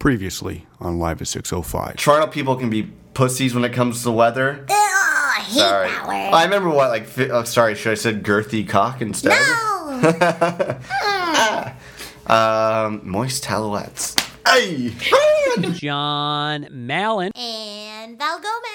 Previously on Live at 605. Toronto people can be pussies when it comes to the weather. Ugh, I hate Sorry. that word. I remember what, like, oh, sorry, should I said girthy cock instead? no. um, moist talouettes. Hey! John Mallon. and Val Gomez.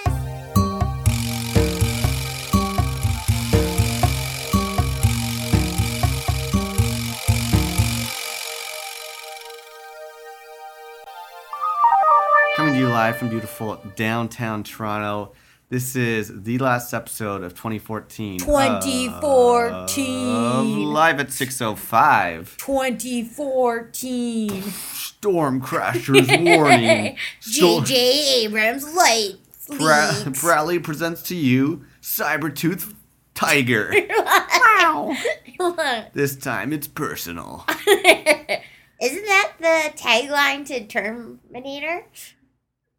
Live from beautiful downtown Toronto. This is the last episode of 2014. Uh, of 2014. Live at 605. 2014. Storm Crashers warning. J.J. Abrams light Bra- Bradley presents to you Cybertooth Tiger. Wow. this time it's personal. Isn't that the tagline to Terminator?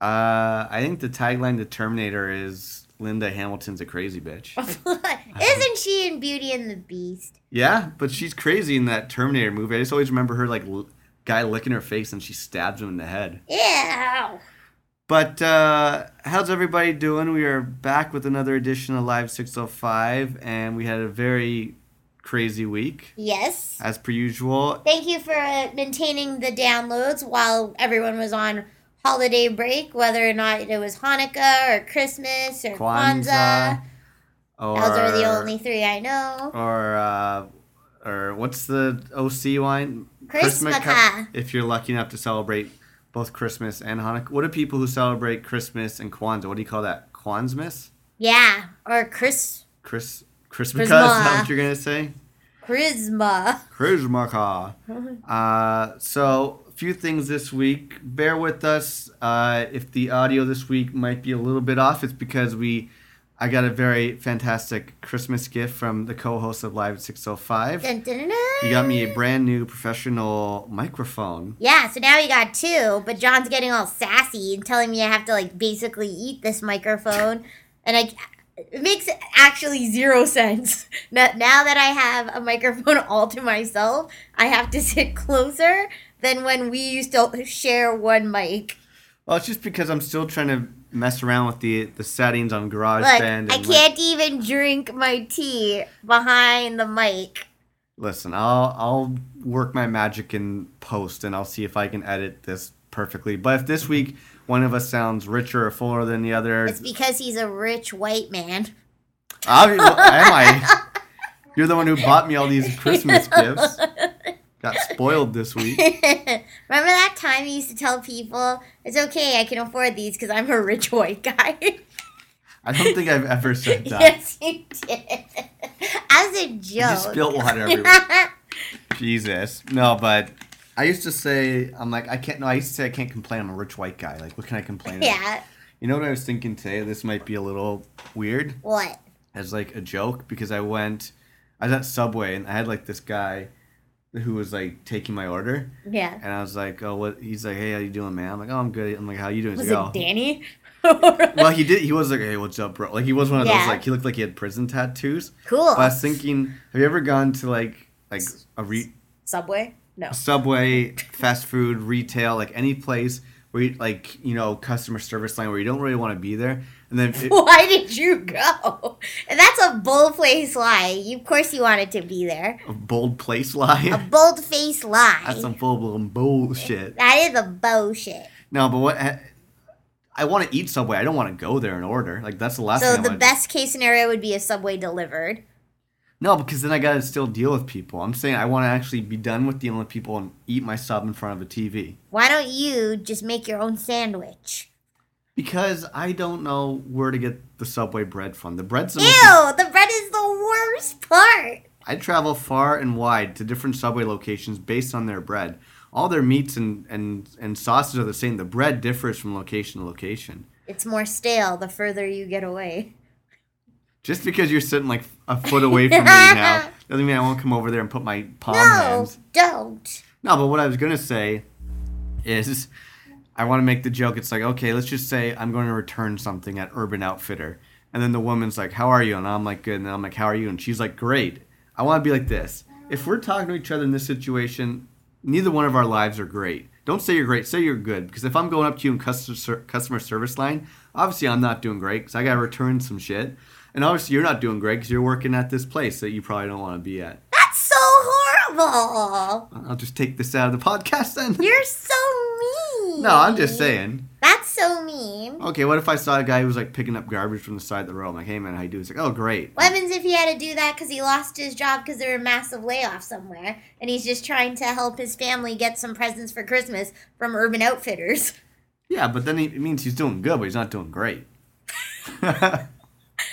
Uh, I think the tagline to Terminator is Linda Hamilton's a crazy bitch. Isn't she in Beauty and the Beast? Yeah, but she's crazy in that Terminator movie. I just always remember her like l- guy licking her face and she stabs him in the head. Yeah. But uh, how's everybody doing? We are back with another edition of Live 605, and we had a very crazy week Yes. as per usual. Thank you for uh, maintaining the downloads while everyone was on holiday break, whether or not it was Hanukkah or Christmas or Kwanzaa, Kwanzaa. or Those are the only three I know. or uh, or what's the OC wine? Christmas. If you're lucky enough to celebrate both Christmas and Hanukkah. What do people who celebrate Christmas and Kwanzaa? What do you call that? Kwanzmas? Yeah, or Chris Chris Christmas? Is that what you're gonna say? Charisma. Christmas. Uh, so few things this week. Bear with us. Uh, if the audio this week might be a little bit off, it's because we. I got a very fantastic Christmas gift from the co-host of Live 605. Dun, dun, dun, dun. He got me a brand new professional microphone. Yeah, so now we got two, but John's getting all sassy and telling me I have to like basically eat this microphone, and I it makes actually zero sense. Now, now that I have a microphone all to myself, I have to sit closer than when we used to share one mic. Well, it's just because I'm still trying to mess around with the the settings on GarageBand. I can't even drink my tea behind the mic. Listen, I'll I'll work my magic in post, and I'll see if I can edit this perfectly. But if this week one of us sounds richer or fuller than the other, It's because he's a rich white man. well, am I? You're the one who bought me all these Christmas gifts. Got spoiled this week. Remember that time you used to tell people, it's okay, I can afford these because I'm a rich white guy? I don't think I've ever said that. yes, you did. As a joke. You just spilled water everywhere. Jesus. No, but I used to say I'm like I can't. No, I used to say I can't complain. I'm a rich white guy. Like what can I complain? about? yeah. You know what I was thinking today? This might be a little weird. What? as like a joke because I went, I was at Subway and I had like this guy who was like taking my order Yeah. and I was like, oh, what? He's like, hey, how you doing, man? I'm like, oh, I'm good. I'm like, how you doing? He's Was like, it "Oh." Danny? Well, he did. He was like, hey, what's up, bro? Like he was one of those like he looked like he had prison tattoos. cool. But I was thinking, have you ever gone to like like a re- Subway? No. Subway, fast food, retail, like any place where you like you know customer service line where you don't really want to be there, and then it, Why did you go? And that's a bold face lie. You, of course you wanted to be there. a bold place lie. A bold face lie. That's some full blown bullshit. that is a bullshit. No, but what? Eh, I want to eat Subway. I don't want to go there and order. Like that's the last So thing the want. best case scenario would be a Subway delivered. No, because then I gotta still deal with people. I'm saying I want to actually be done with dealing with people and eat my sub in front of a TV. Why don't you just make your own sandwich? Because I don't know where to get the Subway bread from. The bread's the most. Ew, the bread is the worst part. I travel far and wide to different Subway locations based on their bread. All their meats and, and, and sauces are the same. The bread differs from location to location. It's more stale the further you get away. Just because you're sitting like a foot away from me now doesn't mean I won't come over there and put my palm no, hands. don't. No, but what I was gonna say is I want to make the joke. It's like, okay, let's just say I'm going to return something at Urban Outfitter, and then the woman's like, "How are you?" And I'm like, "Good." And I'm like, "How are you?" And she's like, "Great." I want to be like this. If we're talking to each other in this situation, neither one of our lives are great. Don't say you're great. Say you're good. Because if I'm going up to you in customer customer service line, obviously I'm not doing great because I gotta return some shit, and obviously you're not doing great because you're working at this place that you probably don't want to be at. That's so horrible. I'll just take this out of the podcast then. You're so mean. no, I'm just saying. That's so mean. Okay, what if I saw a guy who was like picking up garbage from the side of the road? I'm like, hey man, how you doing? He's like, oh great. What happens if he had to do that because he lost his job because there were massive layoffs somewhere, and he's just trying to help his family get some presents for Christmas from Urban Outfitters? Yeah, but then he, it means he's doing good, but he's not doing great.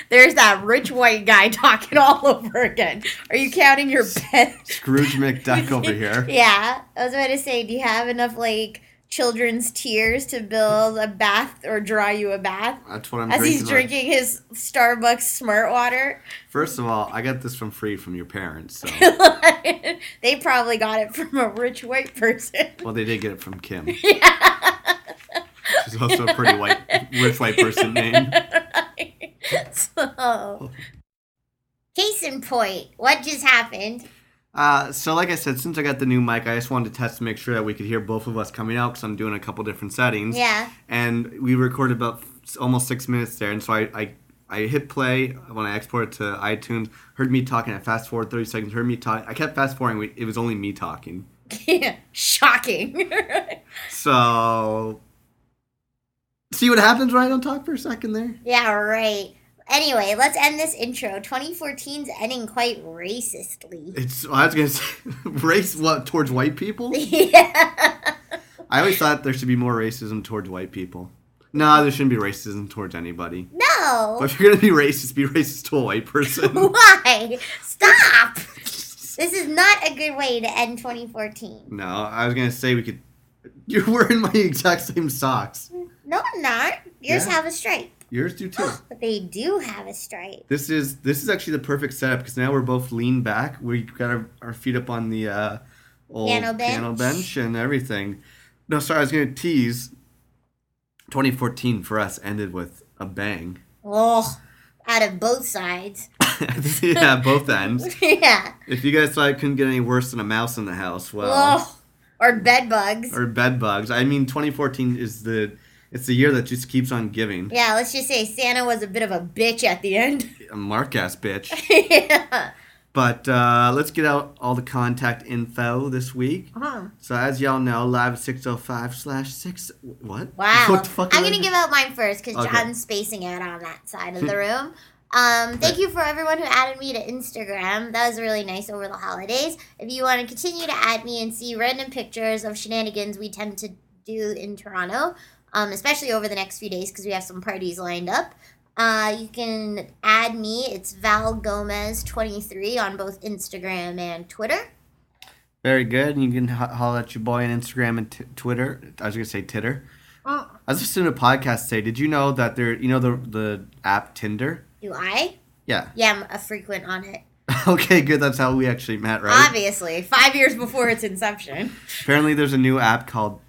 There's that rich white guy talking all over again. Are you counting your pets? Scrooge McDuck over here. Yeah, I was about to say, do you have enough like children's tears to build a bath or draw you a bath? That's what I'm saying. As drinking. he's right- drinking his Starbucks Smart Water, First of all, I got this from free from your parents, so they probably got it from a rich white person. well they did get it from Kim. yeah. She's also a pretty white, rich white person name. so, case in point, what just happened? Uh, so like I said, since I got the new mic, I just wanted to test to make sure that we could hear both of us coming out because I'm doing a couple different settings. Yeah. And we recorded about s- almost six minutes there, and so I, I I hit play when I export it to iTunes. Heard me talking. I fast forward thirty seconds. Heard me talk. I kept fast forwarding. It was only me talking. Shocking. So see what happens when I don't talk for a second there. yeah, right. Anyway, let's end this intro. 2014's ending quite racistly. It's I was gonna say race what towards white people. yeah. I always thought there should be more racism towards white people. No, there shouldn't be racism towards anybody. No. But if you're gonna be racist, be racist to a white person. Why? Stop. This is not a good way to end 2014. no, I was gonna say we could. You're wearing my exact same socks. No, I'm not. Yours Yeah. have a stripe. Yours do too. But they do have a stripe. This is this is actually the perfect setup because now we're both lean back. We got our, our feet up on the uh, old Piano bench. piano bench and everything. No, sorry, I was gonna tease. 2014 for us ended with a bang. Oh, out of both sides. yeah, both ends. yeah. If you guys thought it couldn't get any worse than a mouse in the house, well, Oh. Or bed bugs. or bed bugs. I mean, 2014 is the it's the year that just keeps on giving. Yeah, let's just say Santa was a bit of a bitch at the end. A mark ass bitch. yeah. But uh, let's get out all the contact info this week. Uh-huh. So as y'all know, live 605 slash 6. What? Wow. What the fuck? I'm going to give out mine first because Okay. John's spacing out on that side of the room. Um, thank you for everyone who added me to Instagram. That was really nice over the holidays. If you want to continue to add me and see random pictures of shenanigans we tend to do in Toronto, um, especially over the next few days because we have some parties lined up, uh, you can add me. It's Val Gomez23 on both Instagram and Twitter. Very good. And you can ho- holler at your boy on Instagram and t- Twitter. I was going to say Titter. Oh, I was listening to a podcast today. Did you know that there, you know, the, the app Tinder? do I? Yeah. Yeah, I'm a frequent on it. okay, good. That's how we actually met, right? Obviously, five years before its inception. Apparently, there's a new app called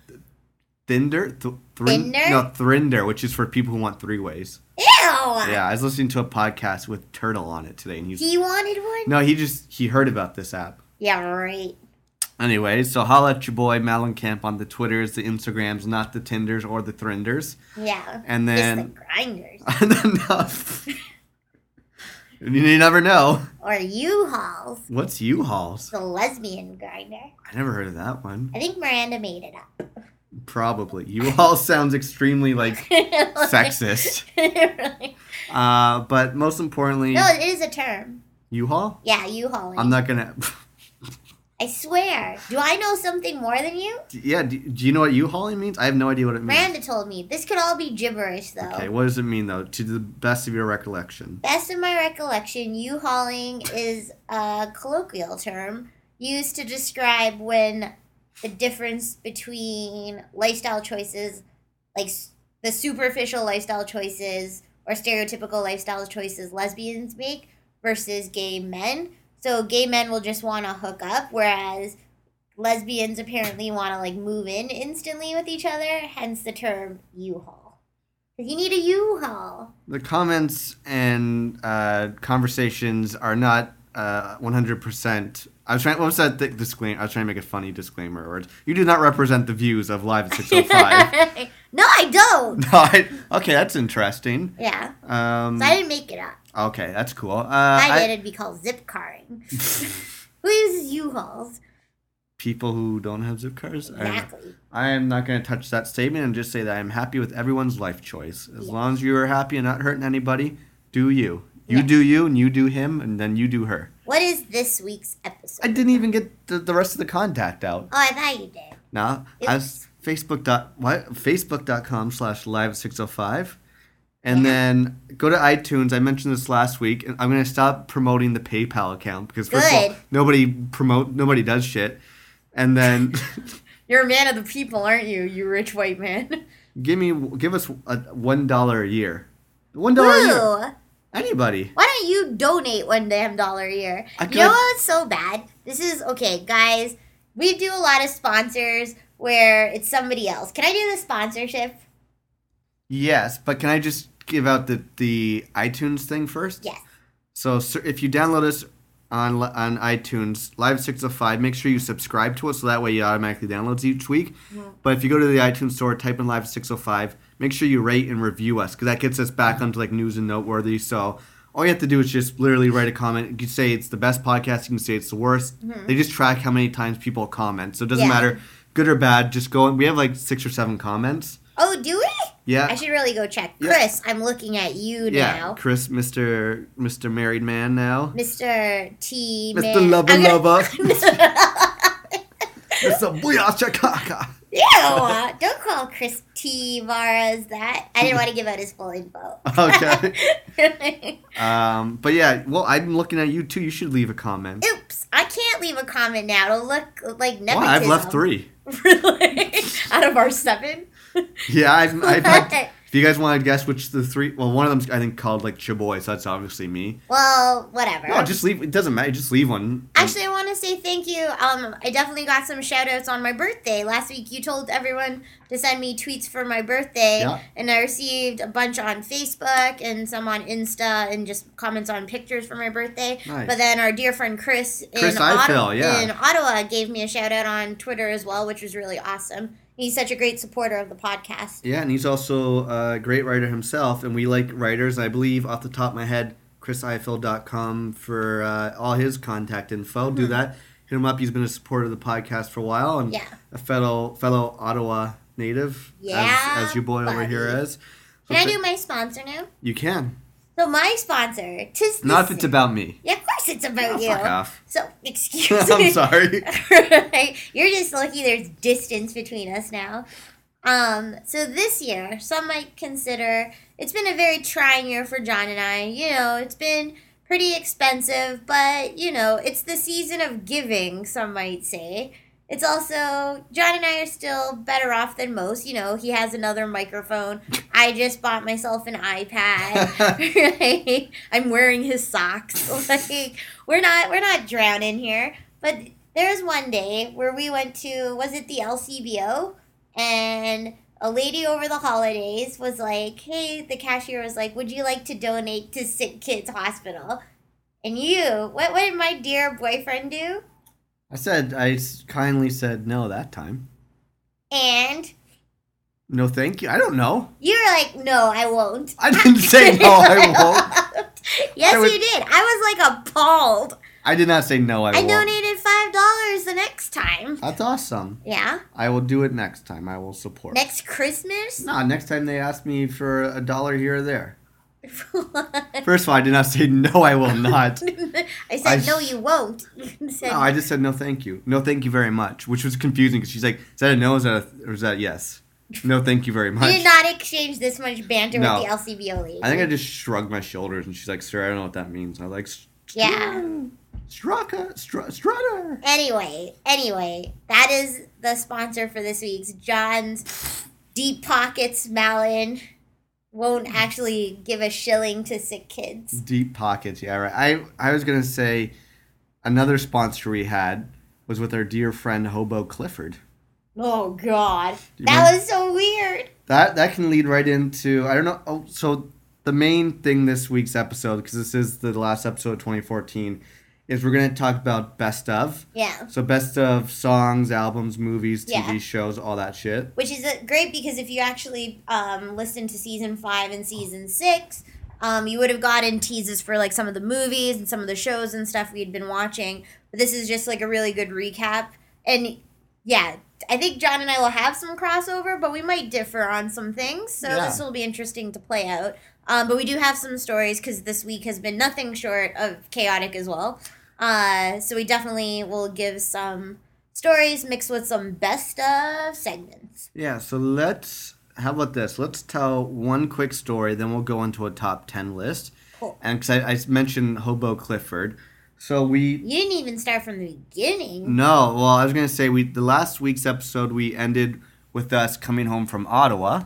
Tinder. Th- Thrin- Thinder? No, Thrinder, which is for people who want three ways. Ew! Yeah, I was listening to a podcast with Turtle on it today, and he's He wanted one? no, he just he heard about this app. Yeah, right. Anyway, so holla at your boy Camp on the Twitters, the Instagrams, not the Tinders or the Thrinders. Yeah. And Just then the grinders. and then uh, you never know. Or U-Hauls. What's U-Hauls? The lesbian grinder. I never heard of that one. I think Miranda made it up. Probably. U-Haul sounds extremely like sexist. Really. Uh, but most importantly, no, it is a term. U-Haul. Yeah, U-Hauling. I'm not gonna. I swear. Do I know something more than you? yeah. Do, do you know what U-Hauling means? I have no idea what it means. Miranda told me. This could all be gibberish, though. Okay, what does it mean though? To the best of your recollection. Best of my recollection, U-hauling is a colloquial term used to describe when the difference between lifestyle choices, like the superficial lifestyle choices or stereotypical lifestyle choices lesbians make versus gay men. So gay men will just want to hook up, whereas lesbians apparently want to like move in instantly with each other. Hence the term U-haul. 'Cause you need a U-haul. The comments and uh, conversations are not uh, 100% I was trying. What was that th- disclaimer? I was trying to make a funny disclaimer. Or you do not represent the views of Live at Six Hundred Five. no, I don't. no, I, okay, that's interesting. Yeah. Um, So I didn't make it up. okay, that's cool. Uh, I, I- did, it'd be called zip carring. Who uses U-Hauls? people who don't have zip cars. Exactly. I am not going to touch that statement and just say that I'm happy with everyone's life choice. As Yes. long as you are happy and not hurting anybody, do you. You Yes. do you, and you do him, and then you do her. What is this week's episode? I didn't even get the, the rest of the contact out. Oh, I thought you did. Now, as Facebook dot what Facebook.com slash live six oh five. And Yeah. then go to iTunes. I mentioned this last week, and I'm gonna stop promoting the PayPal account because first of all, nobody promote nobody does shit. And then You're a man of the people, aren't you? You rich white man. give me give us a one dollar a year. One dollar a year. Anybody. Why don't you donate one damn dollar a year? I you know could- what's so bad? This is okay, guys. We do a lot of sponsors where it's somebody else. Can I do the sponsorship? Yes, but can I just give out the the iTunes thing first? Yes. So sir, if you download us on on iTunes, Live Six Hundred Five, make sure you subscribe to us so that way you automatically downloads each week. Mm-hmm. But if you go to the iTunes store, type in Live Six Hundred Five, make sure you rate and review us because that gets us back onto like news and noteworthy. So all you have to do is just literally write a comment. You can say it's the best podcast. You can say it's the worst. Mm-hmm. They just track how many times people comment, so it doesn't Yeah. matter, good or bad. Just go. We have like six or seven comments. Oh, do we? Yeah. I should really go check. Yeah. Chris, I'm looking at you Yeah, now. Chris, Mister Mister Married Man now, Mr. T. Mr. Man. Lover gonna- Lover, Mister Booyah Chakaka. Ew! Don't call Chris T. Varas that. I didn't want to give out his full info. Okay. Um, but yeah, well, I'm looking at you too. You should leave a comment. Oops! I can't leave a comment now. It'll look like nepotism. Well, I've left three. really? Out of our seven? Yeah, I've, I've had. If you guys want to guess which the three, well, one of them's I think called like Chaboy, so that's obviously me. Well, whatever. No, just leave. It doesn't matter. Just leave one. Actually, I want to say thank you. Um, I definitely got some shout outs on my birthday. Last week, you told everyone to send me tweets for my birthday, Yeah. and I received a bunch on Facebook and some on Insta and just comments on pictures for my birthday. Nice. But then our dear friend Chris in, Chris Ottawa, yeah. in Ottawa gave me a shout out on Twitter as well, which was really awesome. He's such a great supporter of the podcast. Yeah, and he's also a great writer himself, and we like writers. I believe off the top of my head, chriseiffel.com for uh, all his contact info. Do that. Hit him up. He's been a supporter of the podcast for a while, and Yeah. a fellow fellow Ottawa native, Yeah, as, as your boy over here is. buddy. is. Can I do my sponsor now? You can. So my sponsor, tis Not if it's about me. Yeah, of course it's about Oh, you. fuck off. So excuse me. I'm sorry. You're just lucky there's distance between us now. Um, so this year, some might consider it's been a very trying year for John and I. You know, it's been pretty expensive, but you know, it's the season of giving, some might say. It's also John and I are still better off than most. You know, he has another microphone. I just bought myself an iPad. I'm wearing his socks. Like we're not we're not drowning here. But there was one day where we went to was it the LCBO and a lady over the holidays was like, "Hey," the cashier was like, "Would you like to donate to Sick Kids Hospital?" And you, what what did my dear boyfriend do? I said I kindly said no that time. And No, thank you. I don't know. you were like, "No, I won't." I didn't say no. I won't. yes, I would- you did. I was like appalled. I did not say no. I, I won't. donated five dollars the next time. That's awesome. Yeah, I will do it next time. I will support. next Christmas. No, next time they ask me for a dollar here or there. First of all, I did not say no. I will not. I said, I- no, you won't. You said, No, I just said no, thank you. No, thank you very much, which was confusing because she's like, "Is that a no? Is that a, or is that yes?" No, thank you very much. did not exchange this much banter No. with the LCBO. I think I just shrugged my shoulders, and she's like, "Sir, I don't know what that means." I was like, Yeah. Straka, str- strutter." Anyway, anyway, that is the sponsor for this week's John's Deep Pockets Malin won't actually give a shilling to sick kids. Deep pockets, yeah, right. I I was gonna say another sponsor we had was with our dear friend Hobo Clifford. Oh God, that remember- was so weird. That that can lead right into I don't know. Oh, so the main thing this week's episode because this is the last episode of 2014 is we're going to talk about best of. Yeah. So best of songs, albums, movies, TV Yeah. shows, all that shit. Which is uh, great because if you actually um, listened to season five and season six, um, you would have gotten teases for like some of the movies and some of the shows and stuff we had been watching. But this is just like a really good recap. And yeah, I think John and I will have some crossover, but we might differ on some things. So Yeah. this will be interesting to play out. Um, but we do have some stories because this week has been nothing short of chaotic as well. Uh, so we definitely will give some stories mixed with some best of segments. Yeah, so let's how about this? Let's tell one quick story, then we'll go into a top 10 list. Cool. And cuz I, I mentioned Hobo Clifford. So we You didn't even start from the beginning. No, well, I was gonna say we the last week's episode we ended with us coming home from Ottawa.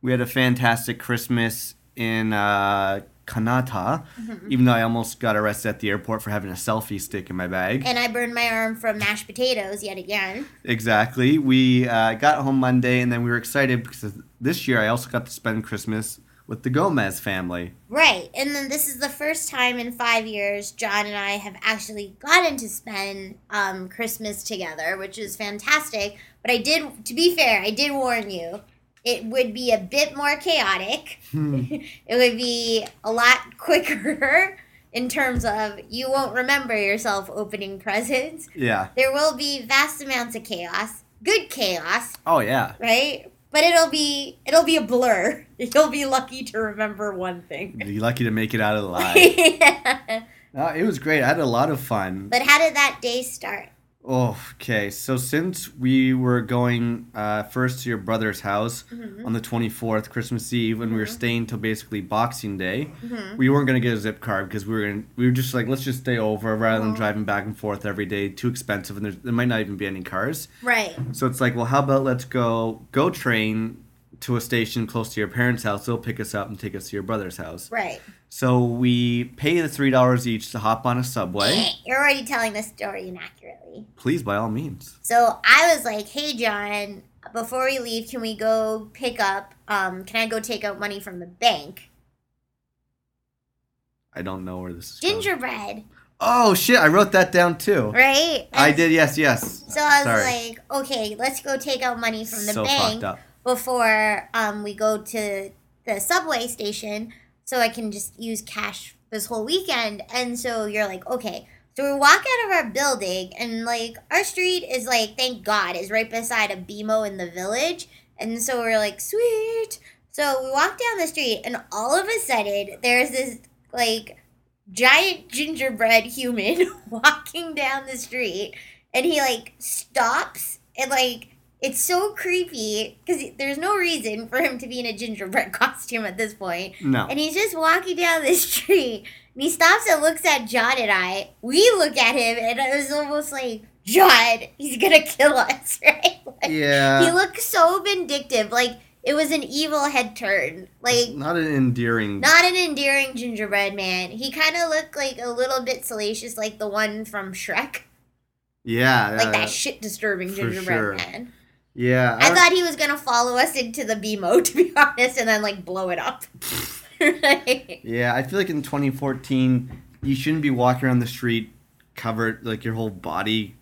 We had a fantastic Christmas in uh, Kanata, Mm-hmm. even though I almost got arrested at the airport for having a selfie stick in my bag. And I burned my arm from mashed potatoes yet again. Exactly. We uh, got home Monday, and then we were excited because this year I also got to spend Christmas with the Gomez family. Right. And then this is the first time in five years John and I have actually gotten to spend um, Christmas together, which is fantastic. But I did, to be fair, I did warn you. It would be a bit more chaotic. it would be a lot quicker in terms of you won't remember yourself opening presents. Yeah. There will be vast amounts of chaos, good chaos, Oh yeah. right? But it'll be it'll be a blur. You'll be lucky to remember one thing. You're lucky to make it out alive. Yeah. uh, it was great. I had a lot of fun. But how did that day start? Okay. So since we were going uh, first to your brother's house Mm-hmm. on the 24th, Christmas Eve, and we were staying till basically Boxing Day, Mm-hmm. we weren't gonna get a zip card because we were gonna, we were just like let's just stay over rather than Oh. driving back and forth every day. Too expensive, and there might not even be any cars. Right. So it's like, well, how about let's go go train to a station close to your parents' house. They'll pick us up and take us to your brother's house. Right. So we pay the three dollars each to hop on a subway. You're already telling the story inaccurately. Please, by all means. So I was like, "Hey John, before we leave, can we go pick up um can I go take out money from the bank? I don't know where this is. going. Gingerbread, Oh shit! I wrote that down too. right? I did. Yes, yes. So I was Sorry. like, "Okay, let's go take out money from the so bank." fucked up. Before um, we go to the subway station so I can just use cash this whole weekend. And so you're like, okay. So we walk out of our building and like our street is like, thank God, is right beside a BMO in the village. And so we're like, sweet. So we walk down the street and all of a sudden there's this like giant gingerbread human walking down the street and he like stops and like it's so creepy because there's no reason for him to be in a gingerbread costume at this point. No. And he's just walking down the street and he stops and looks at John and I. We look at him and it was almost like, John, he's gonna kill us, right? Like, He Yeah. looked so vindictive. Like it was an evil head turn. Like Not an endearing. not an endearing gingerbread man. He kind of looked like a little bit salacious, like the one from Shrek. yeah. Like uh, that shit disturbing gingerbread sure. man. Yeah. I don't- thought he was gonna follow us into the BMO, to be honest, and then like blow it up. Right? Yeah, I feel like in 2014, you shouldn't be walking around the street covered like your whole body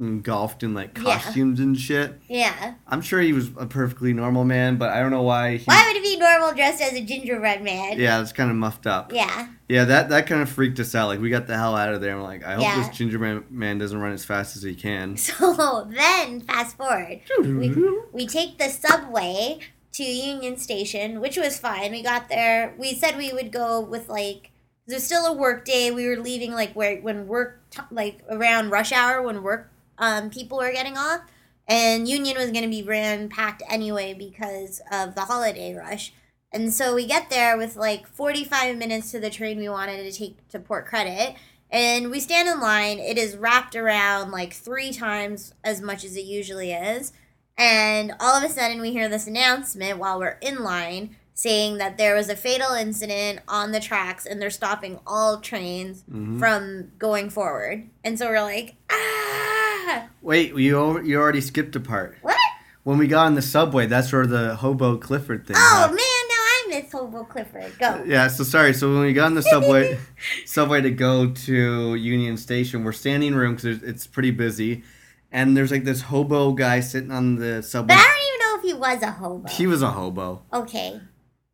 engulfed in like Yeah. costumes and shit. yeah. I'm sure he was a perfectly normal man, but I don't know why. He, Why would he be normal dressed as a gingerbread man? Yeah, it's kind of muffed up. Yeah. Yeah, that that kind of freaked us out. Like we got the hell out of there. I'm like, I hope Yeah. this gingerbread man doesn't run as fast as he can. So then, fast forward, we, we take the subway to Union Station, which was fine. We got there. We said we would go with like it was still a work day. We were leaving like where when work t- like around rush hour when work um, people were getting off, and Union was going to be ran packed anyway because of the holiday rush. And so we get there with like 45 minutes to the train we wanted to take to Port Credit. And we stand in line. It is wrapped around like three times as much as it usually is. And all of a sudden, we hear this announcement while we're in line saying that there was a fatal incident on the tracks and they're stopping all trains Mhm. from going forward. And so we're like, ah, Wait, you you already skipped a part. what? When we got on the subway, that's where the hobo Clifford thing. Oh happened. man, now I Miss Hobo Clifford. Go. Yeah, so sorry. So when we got on the subway, subway to go to Union Station, we're standing in room because it's pretty busy, and there's like this hobo guy sitting on the subway. But I don't even know if he was a hobo. He was a hobo. okay.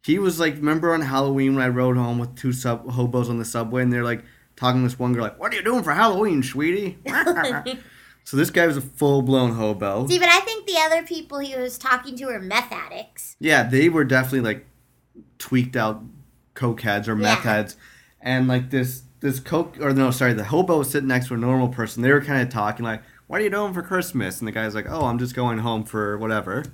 He was like, remember on Halloween when I rode home with two sub hobos on the subway, and they're like talking to this one girl like, "What are you doing for Halloween, sweetie?" So this guy was a full blown hobo. See, but I think the other people he was talking to were meth addicts. Yeah, they were definitely like tweaked out coke heads or meth Yeah. heads, and like this this coke or no, sorry, the hobo was sitting next to a normal person. They were kind of talking like, "What are you doing for Christmas?" And the guy's like, "Oh, I'm just going home for whatever."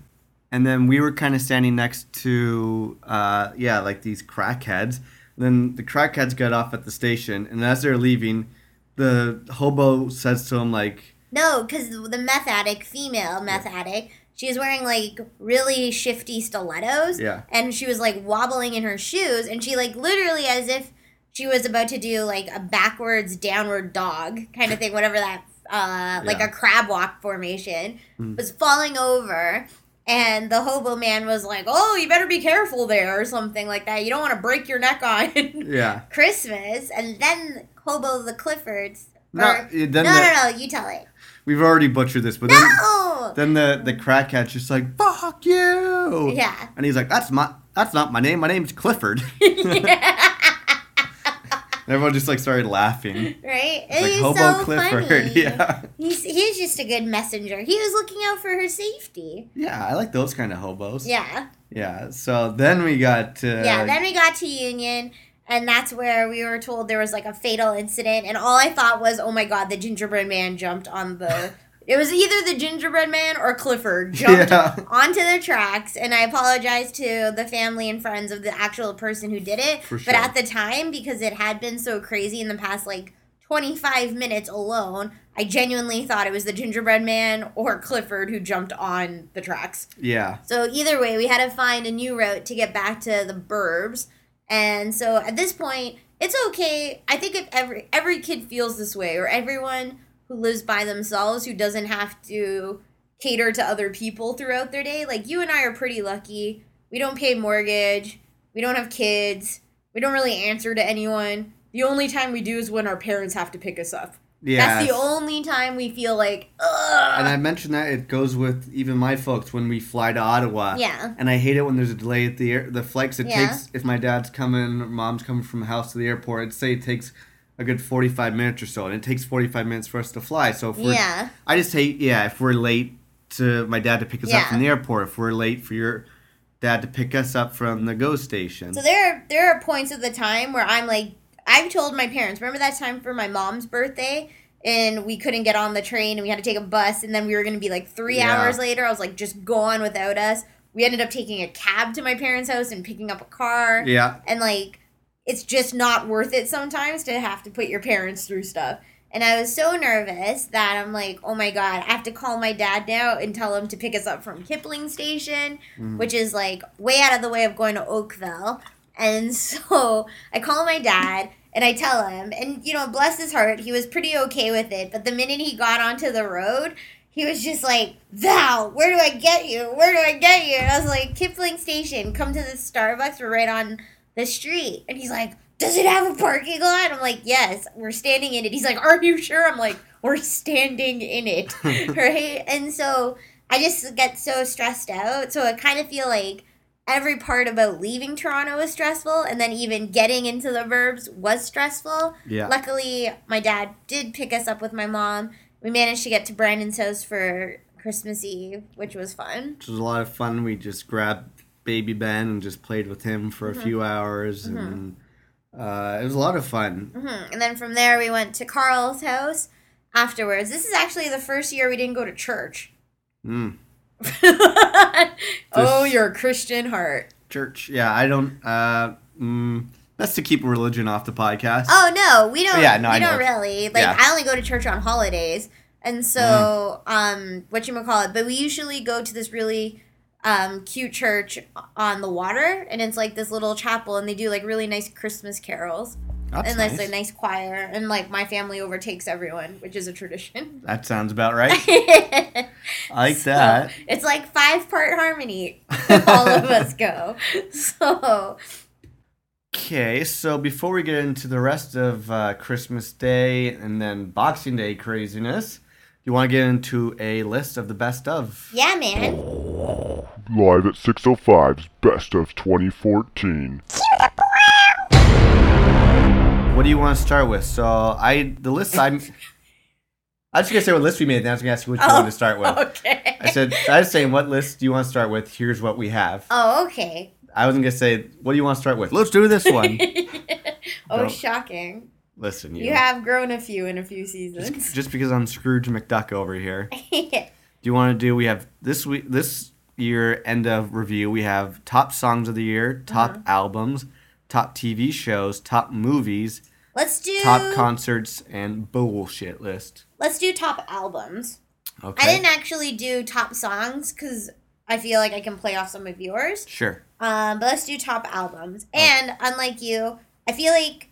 And then we were kind of standing next to, uh, yeah, like these crackheads. Then the crackheads got off at the station, and as they're leaving, the hobo says to him like, No, because the meth addict, female meth addict, she was wearing like really shifty stilettos. Yeah. And she was like wobbling in her shoes, and she like literally as if she was about to do like a backwards downward dog kind of thing, whatever that, uh, like Yeah. a crab walk formation, Mm. was falling over. And the hobo man was like, "Oh, you better be careful there," or something like that. You don't want to break your neck on "Yeah." Christmas. And then hobo the Cliffords. No, or- no, the- no, no. You tell it. We've already butchered this, but then No. then the the crackhead's just like, "Fuck you!" Yeah. And he's like, "That's my that's not my name. My name's Clifford." And everyone just like started laughing. right? It's like He's Hobo so Clifford. funny. Yeah. He's he's just a good messenger. He was looking out for her safety. Yeah, I like those kind of hobos. Yeah. Yeah. So then we got to yeah. Then we got to Union. And that's where we were told there was like a fatal incident, and all I thought was, "Oh my God, the gingerbread man jumped on the." It was either the gingerbread man or Clifford jumped Yeah. onto the tracks, and I apologize to the family and friends of the actual person who did it. For But at the time, because it had been so crazy in the past like 25 minutes alone, I genuinely thought it was the gingerbread man or Clifford who jumped on the tracks. Yeah. So either way, we had to find a new route to get back to the burbs. And so at this point, it's okay. I think if every every kid feels this way, or everyone who lives by themselves who doesn't have to cater to other people throughout their day, like you and I are pretty lucky. We don't pay mortgage. We don't have kids. We don't really answer to anyone. The only time we do is when our parents have to pick us up. Yeah. That's the only time we feel like, ugh. And I mentioned that it goes with even my folks when we fly to Ottawa. Yeah. And I hate it when there's a delay at the air, the flights. It Yeah. takes if my dad's coming, or mom's coming from the house to the airport. I'd say it takes a good 45 minutes or so, and it takes 45 minutes for us to fly. So if we're, Yeah. I just hate yeah if we're late to my dad to pick us up from the airport. If we're late for your dad to pick us up from the GO station. So there are there are points of the time where I'm like I've told my parents, remember that time for my mom's birthday and we couldn't get on the train and we had to take a bus and then we were going to be like 3 Yeah. hours later. I was like just go on without us. We ended up taking a cab to my parents' house and picking up a car yeah. and like it's just not worth it sometimes to have to put your parents through stuff. And I was so nervous that I'm like, oh my god, I have to call my dad now and tell him to pick us up from Kipling Station, mm. which is like way out of the way of going to Oakville. And so I call my dad and I tell him, and you know, bless his heart, he was pretty okay with it. But the minute he got onto the road, he was just like, Val, where do I get you? Where do I get you? And I was like, Kipling Station, come to the Starbucks. We're right on the street. And he's like, Does it have a parking lot? I'm like, Yes, we're standing in it. He's like, Are you sure? I'm like, We're standing in it. right? And so I just get so stressed out. So I kind of feel like every part about leaving Toronto was stressful. And then even getting into the verbs was stressful. Yeah. Luckily, my dad did pick us up with my mom. We managed to get to Brandon's house for Christmas Eve, which was fun. Which was a lot of fun. We just grabbed baby Ben and just played with him for Mm-hmm. a few hours, and uh, it was a lot of fun. hmm And then from there, we went to Carl's house afterwards. This is actually the first year we didn't go to church. Mm. oh, your Christian heart. Church, yeah. I don't. Uh, mm, that's to keep religion off the podcast. Oh no, we don't. Yeah, no, we I don't know. really. Like Yeah. I only go to church on holidays, and so um, what you call it. But we usually go to this really um cute church on the water, and it's like this little chapel, and they do like really nice Christmas carols, That's and nice. there's a nice choir, and like my family overtakes everyone, which is a tradition. That sounds about right. I I like that. It's like five part harmony. all of us go. So Okay, so before we get into the rest of uh, Christmas Day and then Boxing Day craziness, you want to get into a list of the best of? yeah, man. Live at 605's Best of 2014. What do you want to start with? So I the list I'm. I was just gonna say what list we made, and I was gonna ask you which one to start with. Okay. I said I was saying what list do you want to start with? Here's what we have. Oh, okay. I wasn't gonna say what do you want to start with. Let's do this one. oh, Don't- shocking. Listen, you. You have grown a few in a few just, seasons. just because I'm Scrooge McDuck over here. Do you want to do? We have this week, this year end of review. We have top songs of the year, top Uh-huh. albums, top TV shows, top movies, let's do top concerts, and bullshit list. let's do top albums. Okay. I didn't actually do top songs because I feel like I can play off some of yours. Sure. Um, but let's do top albums. And unlike you, I feel like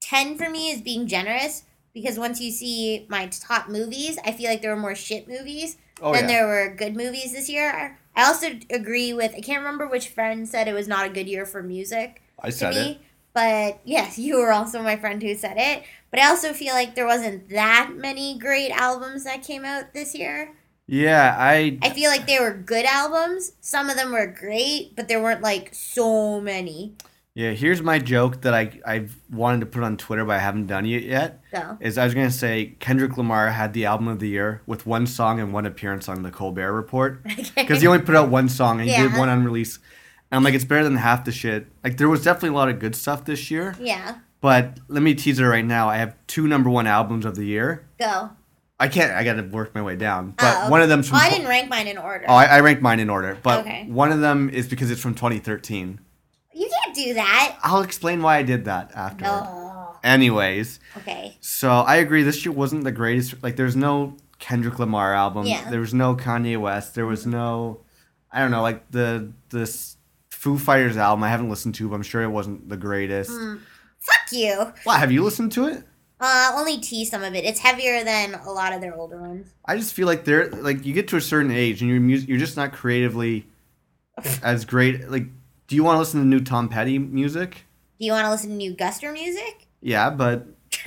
ten for me is being generous because once you see my top movies, I feel like there were more shit movies Oh than yeah. there were good movies this year. I also agree with I can't remember which friend said it was not a good year for music I said me. it. But yes, you were also my friend who said it. But I also feel like there wasn't that many great albums that came out this year. Yeah, I. I feel like they were good albums. Some of them were great, but there weren't like so many. Yeah, here's my joke that I I've wanted to put on Twitter, but I haven't done it yet. So Is I was gonna say Kendrick Lamar had the album of the year with one song and one appearance on the Colbert Report because he only put out one song and he did Yeah. one unreleased. And I'm like, it's better than half the shit. Like there was definitely a lot of good stuff this year, yeah, but let me tease it right now. I have two number one albums of the year. go. I can't. I got to work my way down. Oh, but Oh, one of them's from. Oh, I didn't rank mine in order. Oh, I, I ranked mine in order, but Okay. one of them is because it's from 2013. you can't do that. I'll explain why I did that after. No. Anyways, Okay. so I agree. This year wasn't the greatest. Like, there's no Kendrick Lamar album. Yeah. There was no Kanye West. There was no, I don't know, like the this Foo Fighters album. I haven't listened to, but I'm sure it wasn't the greatest. Mm. Fuck you. What have you listened to it? Uh, only tease some of it. It's heavier than a lot of their older ones. I just feel like they're like you get to a certain age and your music, you're just not creatively as great. Like, do you want to listen to new Tom Petty music? Do you want to listen to new Guster music? Yeah, but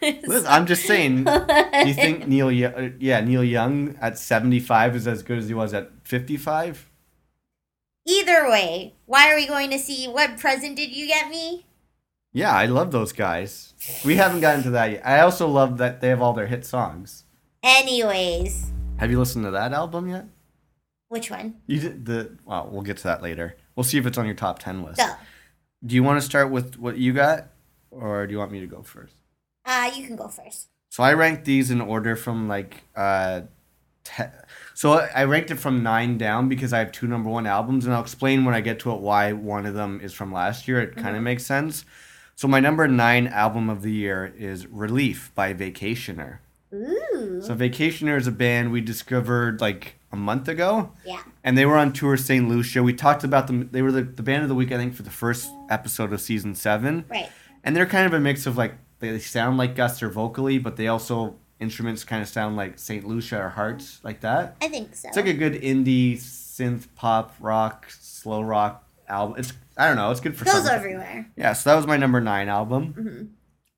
listen, I'm just saying. Do you think Neil? Yeah, Neil Young at 75 is as good as he was at 55? Either way, why are we going to see what present did you get me? Yeah, I love those guys. We haven't gotten to that yet. I also love that they have all their hit songs. Anyways, Have you listened to that album yet? which one? You did the. Well, we'll get to that later. We'll see if it's on your top 10 list. Go. Do you want to start with what you got, or do you want me to go first? Uh, you can go first. So I ranked these in order from like uh, te- so I ranked it from nine down because I have two number one albums, and I'll explain when I get to it why one of them is from last year. It kind of mm-hmm. makes sense. So my number nine album of the year is "Relief" by Vacationer. Ooh. So Vacationer is a band we discovered like a month ago, Yeah. and they were on tour St. Lucia. We talked about them. They were the, the band of the week, I think, for the first episode of season seven Right. and they're kind of a mix of like they sound like Guster vocally, but they also instruments kind of sound like Saint Lucia or Haerts like that. I think so. It's like a good indie synth pop rock slow rock album. It's I don't know. It's good for Goes summer. everywhere. Yeah, so that was my number nine album.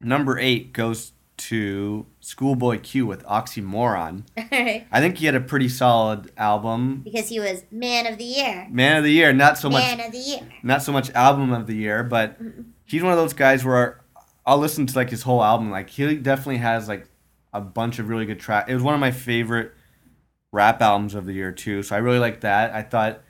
Mhm. Number eight goes to Schoolboy Q with Oxymoron. I think he had a pretty solid album. Because he was man of the year. Man of the year, not so much man of the year. not so much album of the year, but he's one of those guys where I'll listen to like his whole album. Like he definitely has like a bunch of really good tracks. It was one of my favorite rap albums of the year too. So I really like that. I thought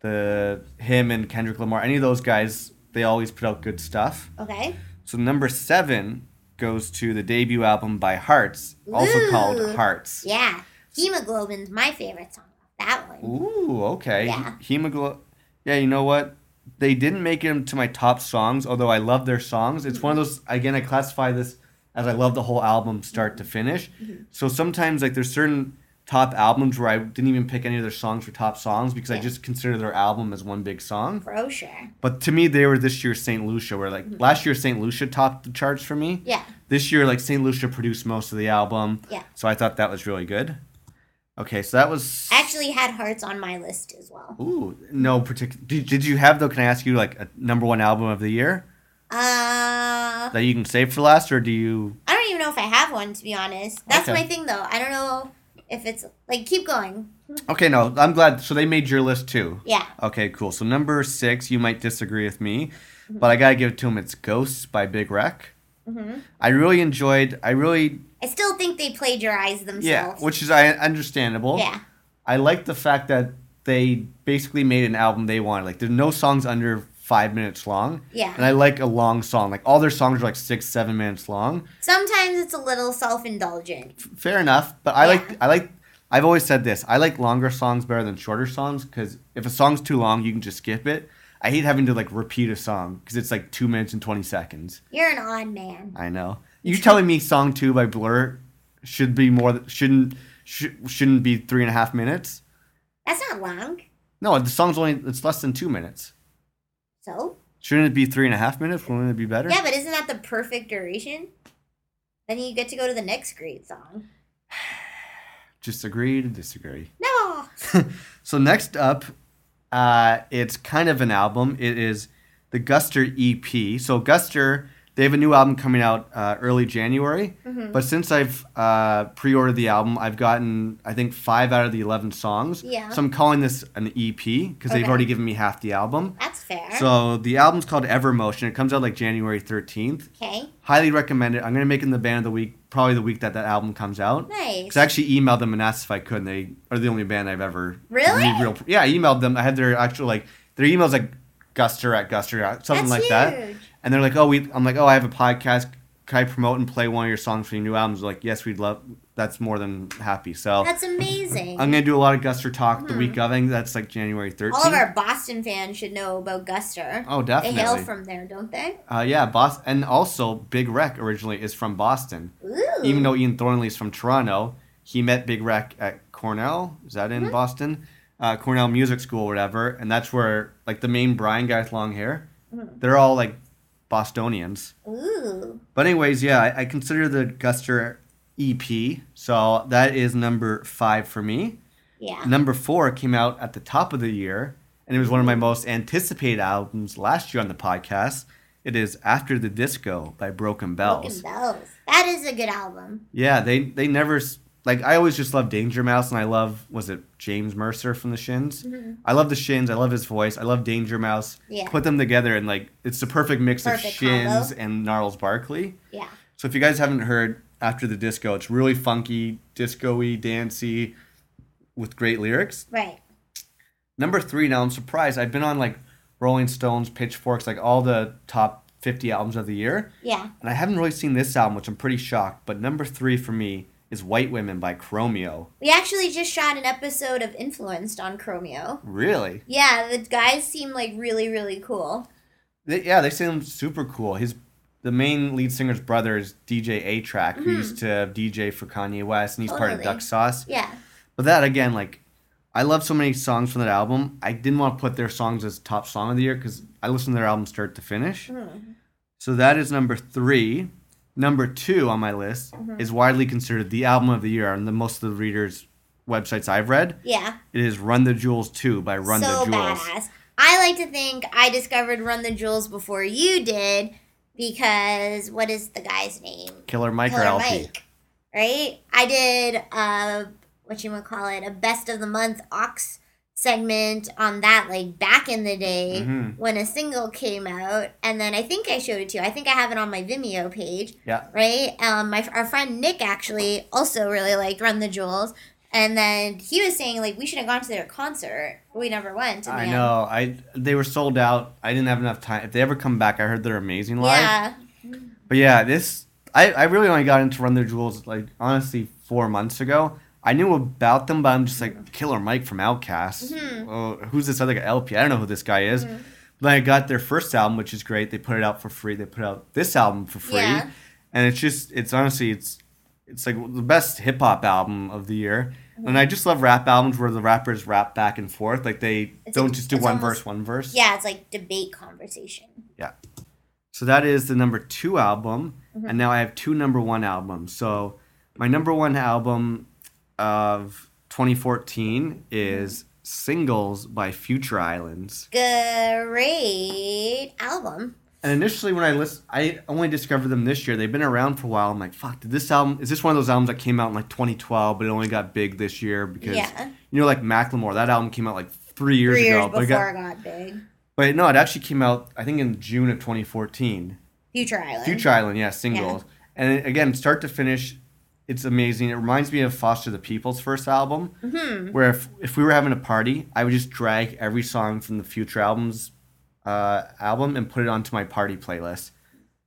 the him and Kendrick Lamar, any of those guys, they always put out good stuff. Okay. So number seven goes to the debut album by Haerts, also Ooh. called Haerts. Yeah. Hemoglobin's my favorite song. That one. Ooh, okay. Yeah. Hemoglo- yeah, you know what? They didn't make it into my top songs, although I love their songs. It's one of those again I classify this as I love the whole album start to finish. Mm-hmm. So sometimes like there's certain top albums where I didn't even pick any of their songs for top songs because I just consider their album as one big song. For sure. But to me they were this year's St. Lucia where like last year St. Lucia topped the charts for me. Mm-hmm. Yeah. This year like St. Lucia produced most of the album. Yeah. So I thought that was really good. Okay, so that was. I actually had Haerts on my list as well. Ooh, no particular. Did, did you have though? Can I ask you like a number one album of the year Uh, that you can save for last, or do you? I don't even know if I have one to be honest. That's Okay. my thing though. I don't know if it's like keep going. Okay, no, I'm glad. So they made your list too. Yeah. Okay, cool. So number six, you might disagree with me, but I gotta give it to him. It's "Ghosts" by Big Wreck. hmm I really enjoyed. I really, I still think they plagiarized themselves. yeah, which is I understandable. yeah. I like the fact that they basically made an album they wanted. Like, there's no songs under five minutes long. Yeah. And I like a long song. Like, all their songs are like six, seven minutes long. Sometimes it's a little self-indulgent. Fair enough. But I Yeah. like, I like, I've always said this. I like longer songs better than shorter songs because if a song's too long, you can just skip it. I hate having to like repeat a song because it's like two minutes and 20 seconds. You're an odd man. I know. You're telling me song two by Blur should be more, th- shouldn't, sh- shouldn't be three and a half minutes? That's not long. No, the song's only, it's less than two minutes. So? Shouldn't it be three and a half minutes? Wouldn't it be better? Yeah, but isn't that the perfect duration? Then you get to go to the next great song. Just agree to disagree. No. So next up, uh, it's kind of an album. It is the Guster EP. So Guster, they have a new album coming out uh, early January. Mm-hmm. But since I've uh, pre-ordered the album, I've gotten I think five out of the eleven songs. Yeah. So I'm calling this an EP because they've already given me half the album. That's fair. So the album's called Evermotion. It comes out like January 13th. okay. Highly recommend it. I'm gonna make it in the band of the week, probably the week that that album comes out. Nice. Because I actually emailed them and asked if I could, and they are the only band I've ever Really? real. Yeah, I emailed them. I had their actual like their emails like Guster at Guster something That's like that, huge. And they're like, oh, we. I'm like, oh, I have a podcast. Can I promote and play one of your songs for your new albums? They're like, yes, we'd love. That's more than happy. So That's amazing. I'm gonna do a lot of Guster talk the week of. I think that's like January 13th. All of our Boston fans should know about Guster. oh, definitely. They hail from there, don't they? uh, yeah, Boston, and also Big Wreck originally is from Boston. Ooh. even though Ian Thornley is from Toronto, he met Big Wreck at Cornell. Is that in Mm-hmm. Boston? Uh, Cornell Music School, or whatever, and that's where like the main Brian guy with long hair. Mm-hmm. They're all like Bostonians. Ooh. But anyways, yeah, I, I consider the Guster EP, so that is number five for me. Yeah. Number four came out at the top of the year, and it was one of my most anticipated albums last year on the podcast. It is After the Disco by Broken Bells. Broken Bells. That is a good album. Yeah, they they never like. I always just love Danger Mouse, and I love was it James Mercer from the Shins. Mm-hmm. I love the Shins. I love his voice. I love Danger Mouse. Yeah. Put them together, and like it's the perfect mix of Shins combo. and Gnarls Barkley. Yeah. So if you guys haven't heard After the Disco, it's really funky, disco-y, dancey, with great lyrics. Right. Number three. Now I'm surprised. I've been on like Rolling Stones, Pitchforks, like all the top 50 albums of the year. Yeah. And I haven't really seen this album, which I'm pretty shocked. But number three for me is White Women by Chromeo. We actually just shot an episode of Influenced on Chromeo. Really? Yeah, the guys seem like really, really cool. They, yeah, they seem super cool. His the main lead singer's brother is DJ A-Trak, who used to DJ for Kanye West, and he's part of Mm-hmm. Duck Sauce. Yeah. But that again, like, I love so many songs from that album. I didn't want to put their songs as top song of the year because I listened to their album start to finish. Mm-hmm. So that is number three. Number two on my list Mm-hmm. is widely considered the album of the year on the most of the readers' websites I've read. Yeah. It is Run the Jewels 2 by Run so the Jewels. badass. I like to think I discovered Run the Jewels before you did because what is the guy's name? Killer Mike or Killer El-P? Mike. Right? I did uh what you would call it, a best of the month ox segment on that like back in the day Mhm. when a single came out and then I think I showed it to you. I think I have it on my Vimeo page. Yeah. Right? Um my our friend Nick actually also really liked Run the Jewels. And then he was saying like we should have gone to their concert. We never went. I end. know. I they were sold out. I didn't have enough time. If they ever come back, I heard they're amazing live. Yeah. But yeah, this I, I really only got into Run the Jewels like honestly four months ago. I knew about them, but I'm just like Killer Mike from Outkast. Mm-hmm. Oh, who's this other guy? El-P. I don't know who this guy is. Then I got their first album, which is great. They put it out for free. They put out this album for free, Yeah. and it's just it's honestly it's it's like the best hip hop album of the year. And I just love rap albums where the rappers rap back and forth. Like they It's don't a- just do one almost- verse, one verse. Yeah, it's like debate conversation. Yeah. So that is the number two album, Mm-hmm. and now I have two number one albums. So my number one album of 2014 is Singles by Future Islands. Great album. And initially, when I list, I only discovered them this year. They've been around for a while. I'm like, fuck, did this album, is this one of those albums that came out in like 2012, but it only got big this year? Because, Yeah. you know, like Macklemore, that album came out like three years Three ago. years but, it got, it got big. but no, it actually came out, I think, in June of 2014. Future Island. Future Island, yeah, singles. And again, start to finish, it's amazing. It reminds me of Foster the People's first album, Mm-hmm. where if, if we were having a party, I would just drag every song from the Future albums uh, album and put it onto my party playlist.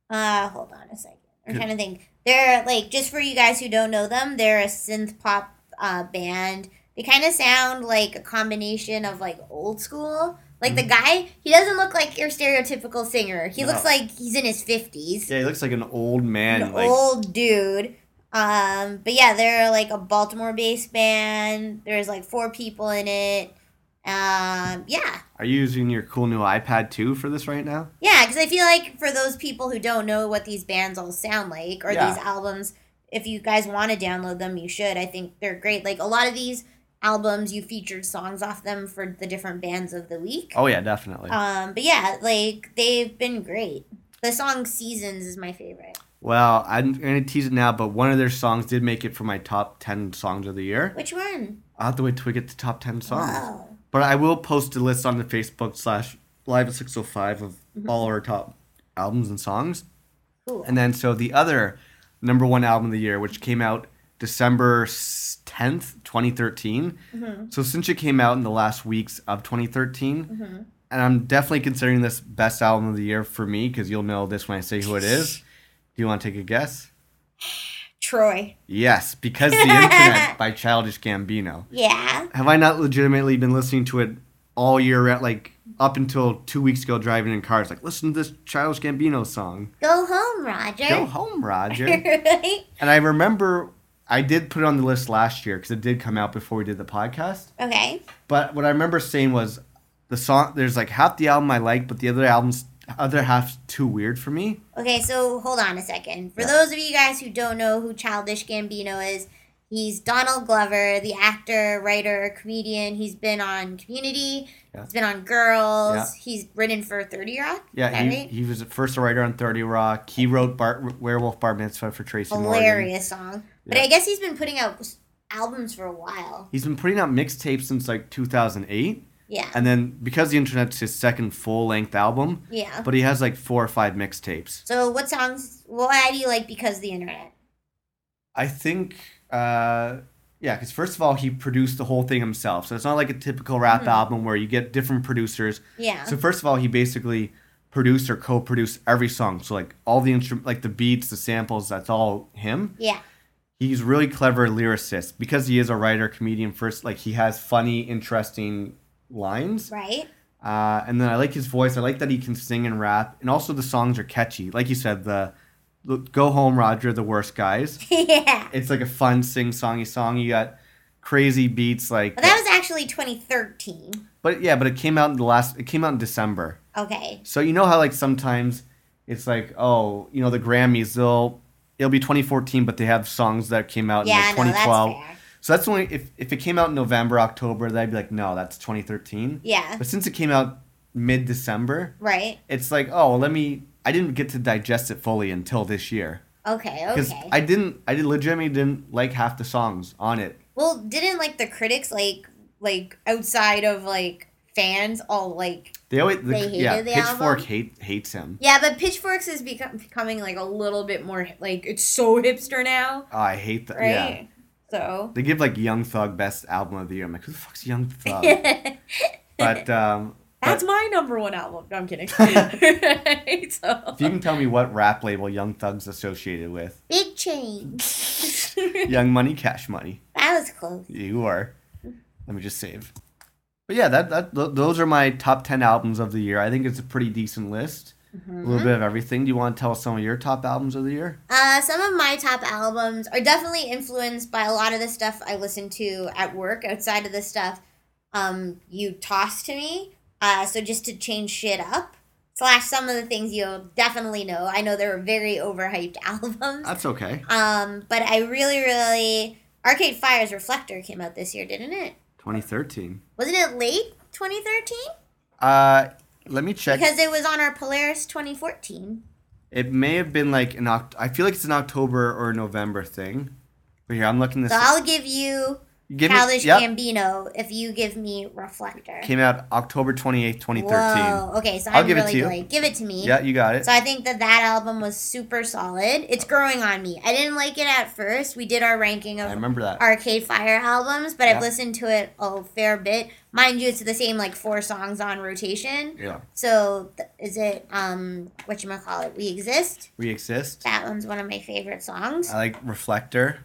Uh, hold on a second. I'm trying to think. They're like just for you guys who don't know them, they're a synth pop uh, band. They kind of sound like a combination of like old school. Like the guy, he doesn't look like your stereotypical singer. He looks like he's in his fifties. Yeah, he looks like an old man. An like, old dude. Um, but yeah, they're like a Baltimore-based band. There's like four people in it. Um, yeah, Are you using your cool new iPad too for this right now? Yeah, because I feel like for those people who don't know what these bands all sound like or Yeah. these albums, if you guys want to download them, you should. I think they're great. Like a lot of these albums, you featured songs off them for the different bands of the week. Oh yeah, definitely. Um, but yeah, like they've been great. The song "Seasons" is my favorite. Well, I'm gonna tease it now, but one of their songs did make it for my top ten songs of the year. Which one? I'll have to wait till we get to top ten songs. Wow. But I will post a list on the Facebook slash live at six oh five of Mm-hmm. all our top albums and songs. Cool. And then so the other number one album of the year, which came out December tenth, twenty Mm-hmm. So since it came out in the last weeks of twenty Mm-hmm. and I'm definitely considering this best album of the year for me because you'll know this when I say who it is. Do you want to take a guess? Troy. Yes, because the internet by Childish Gambino. Yeah. Have I not legitimately been listening to it all year, round, like up until two weeks ago, driving in cars? Like, listen to this Childish Gambino song. Go home, Roger. Go home, Roger. right? and I remember I did put it on the list last year because it did come out before we did the podcast. Okay. But what I remember saying was the song. There's like half the album I like, but the other album's other half too weird for me. Okay, so hold on a second. For Yeah. those of you guys who don't know who Childish Gambino is, he's Donald Glover, the actor, writer, comedian. He's been on Community. Yeah. He's been on Girls. Yeah. He's written for Thirty Rock. Yeah, he, right? he was the first writer on Thirty Rock. He wrote Bar- Werewolf Bar Mitzvah for Tracy Morgan. Hilarious song. But I guess he's been putting out albums for a while. He's been putting out mixtapes since like 2008. Yeah. And then because the internet's his second full length album, yeah. but he has like four or five mixtapes. So what songs? Why do you like Because of the Internet? I think, uh, yeah, because first of all, he produced the whole thing himself. So it's not like a typical rap Mhm. album where you get different producers. Yeah. So first of all, he basically produced or co-produced every song. So like all the instrument, like the beats, the samples, that's all him. yeah. He's really clever lyricist because he is a writer, comedian. First, like he has funny, interesting lines. Right. Uh, and then I like his voice. I like that he can sing and rap, and also the songs are catchy. Like you said, the, the "Go Home, Roger," the worst guys. yeah. It's like a fun sing-songy song. You got crazy beats, like. But that was actually 2013. but yeah, but it came out in the last. It came out in December. Okay. So you know how like sometimes it's like oh you know the Grammys they'll it'll be 2014 but they have songs that came out Yeah, in like no, that's 2012. fair. So that's only if if it came out in November October then I'd be like no that's 2013. Yeah. But since it came out mid December, Right. it's like oh let me I didn't get to digest it fully until this year Okay. Okay. Because I didn't I did legitimately didn't like half the songs on it. well, didn't like the critics like like outside of like fans all like They always the, They hated yeah the Pitchfork album? hate hates him. yeah, but Pitchforks is become, becoming like a little bit more like it's so hipster now, Oh, I hate that. right? Yeah. So. They give like Young Thug best album of the year. I'm like, who the fuck's Young Thug? but um, That's but my number one album. No, I'm kidding. Right, so. if you can tell me what rap label Young Thug's associated with, Big change. Young Money, Cash Money, that was close. you are. Let me just save. But yeah, that that th- those are my top ten albums of the year. I think it's a pretty decent list. A little bit of everything. Do you want to tell us some of your top albums of the year? Uh, some of my top albums are definitely influenced by a lot of the stuff I listen to at work. Outside of the stuff um, you toss to me, uh, so just to change shit up. Slash some of the things you'll definitely know. I know they're very overhyped albums. That's okay. Um, but I really, really Arcade Fire's Reflector came out this year, didn't it? 2013. Wasn't it late 2013? Uh, let me check. Because it was on our Polaris 2014. It may have been like an Oct- I feel like it's an October or November thing. But here, I'm looking this. So I'll give you Give me, yep. Gambino if you give me Reflector. Came out October 28th, 2013. Whoa. Okay, so I'll I'm give it really to you. delayed. Give it to me. Yeah, you got it. So I think that that album was super solid. It's growing on me. I didn't like it at first. We did our ranking I of remember that. Arcade Fire albums, but. I've listened to it a fair bit. Mind you, it's the same like four songs on rotation. Yeah. So th- is it um what you call it? We exist. We exist. That one's one of my favorite songs. I like Reflector.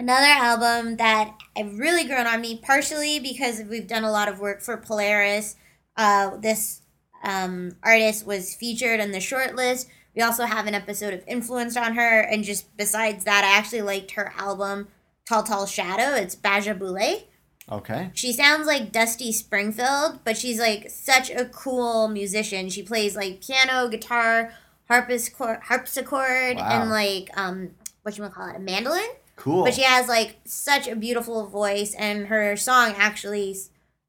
Another album that I've really grown on me, partially because we've done a lot of work for Polaris. Uh, this um, artist was featured in the short list. We also have an episode of Influenced on her, and just besides that, I actually liked her album Tall Tall Shadow. It's Basia Bulat. Okay. She sounds like Dusty Springfield, but she's like such a cool musician. She plays like piano, guitar, harpsichord, harpsichord, Wow. and like um, what you want to call it, a mandolin. Cool. But she has like such a beautiful voice, and her song actually,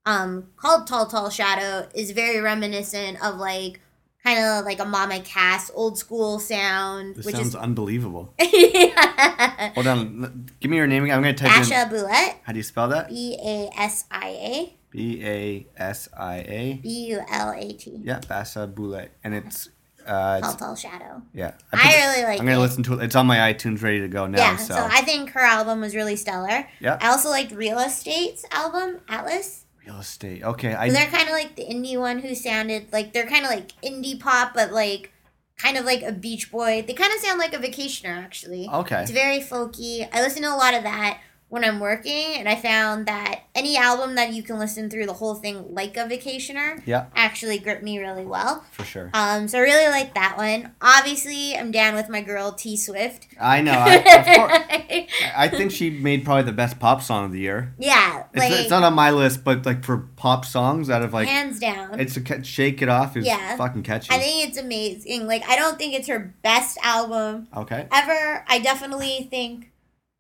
um, called "Tall Tall Shadow" is very reminiscent of like kind of like a Mama Cass old school sound, this which sounds is unbelievable. Basia Hold on. Give me your name again. I'm going to type in. Bulat, How do you spell that? B A S I A B A S I A. B U L A T. Yeah, Basia Bulat. And it's. Uh, Tall Tall Shadow. yeah. I put- really like I'm going to it. listen to it. It's on my iTunes ready to go now. yeah, so. so I think her album was really stellar. Yeah. I also liked Real Estate's album, Atlas. Real estate. Okay. I, they're kind of like the indie one who sounded like they're kind of like indie pop, but like kind of like a Beach Boy. They kind of sound like a Vacationer, actually. okay. It's very folky. I listen to a lot of that when I'm working, and I found that any album that you can listen through the whole thing like a Vacationer Yeah, actually gripped me really well. for sure. Um, so I really like that one. Obviously, I'm down with my girl T Swift. I know. I. I think she made probably the best pop song of the year. yeah, It's, like it's not on my list, but like for pop songs, out of like, hands down. it's a shake it off is Yeah. fucking catchy. I think it's amazing. Like I don't think it's her best album okay. ever. I definitely think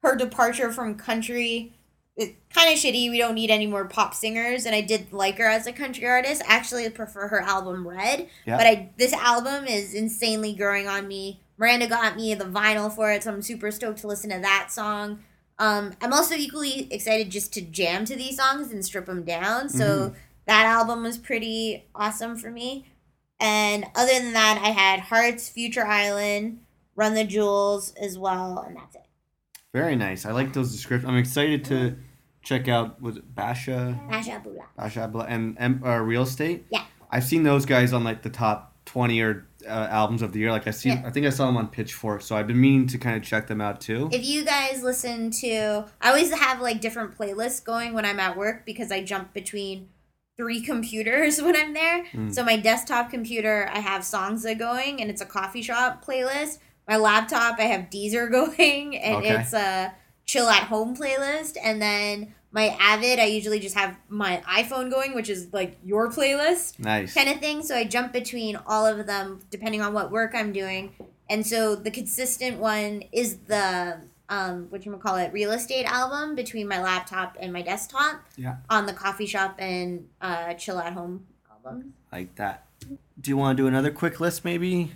her departure from country is kind of shitty. We don't need any more pop singers, and I did like her as a country artist. I actually prefer her album Red, Yeah. but I this album is insanely growing on me. Miranda got me the vinyl for it, so I'm super stoked to listen to that song. Um, I'm also equally excited just to jam to these songs and strip them down. So that album was pretty awesome for me. And other than that, I had Haerts, Future Island, Run the Jewels as well, and that's it. Very nice. I like those descriptions. I'm excited to check out was it Basia, Masha Bula. Basha Bla- and, and uh, Real Estate. Yeah. I've seen those guys on like the top 20 or uh, albums of the year. Like I see, Yeah. I think I saw them on Pitchfork, so I've been meaning to kind of check them out too. If you guys listen to, I always have like different playlists going when I'm at work because I jump between three computers when I'm there. Mm. So my desktop computer, I have Songza going, and it's a coffee shop playlist. My laptop, I have Deezer going, and Okay. it's a chill at home playlist. And then my Avid, I usually just have my iPhone going, which is like your playlist nice. kind of thing. So I jump between all of them depending on what work I'm doing. And so the consistent one is the um what you call it real estate album between my laptop and my desktop Yeah. on the coffee shop and uh chill at home album. Like that. Do you want to do another quick list, maybe?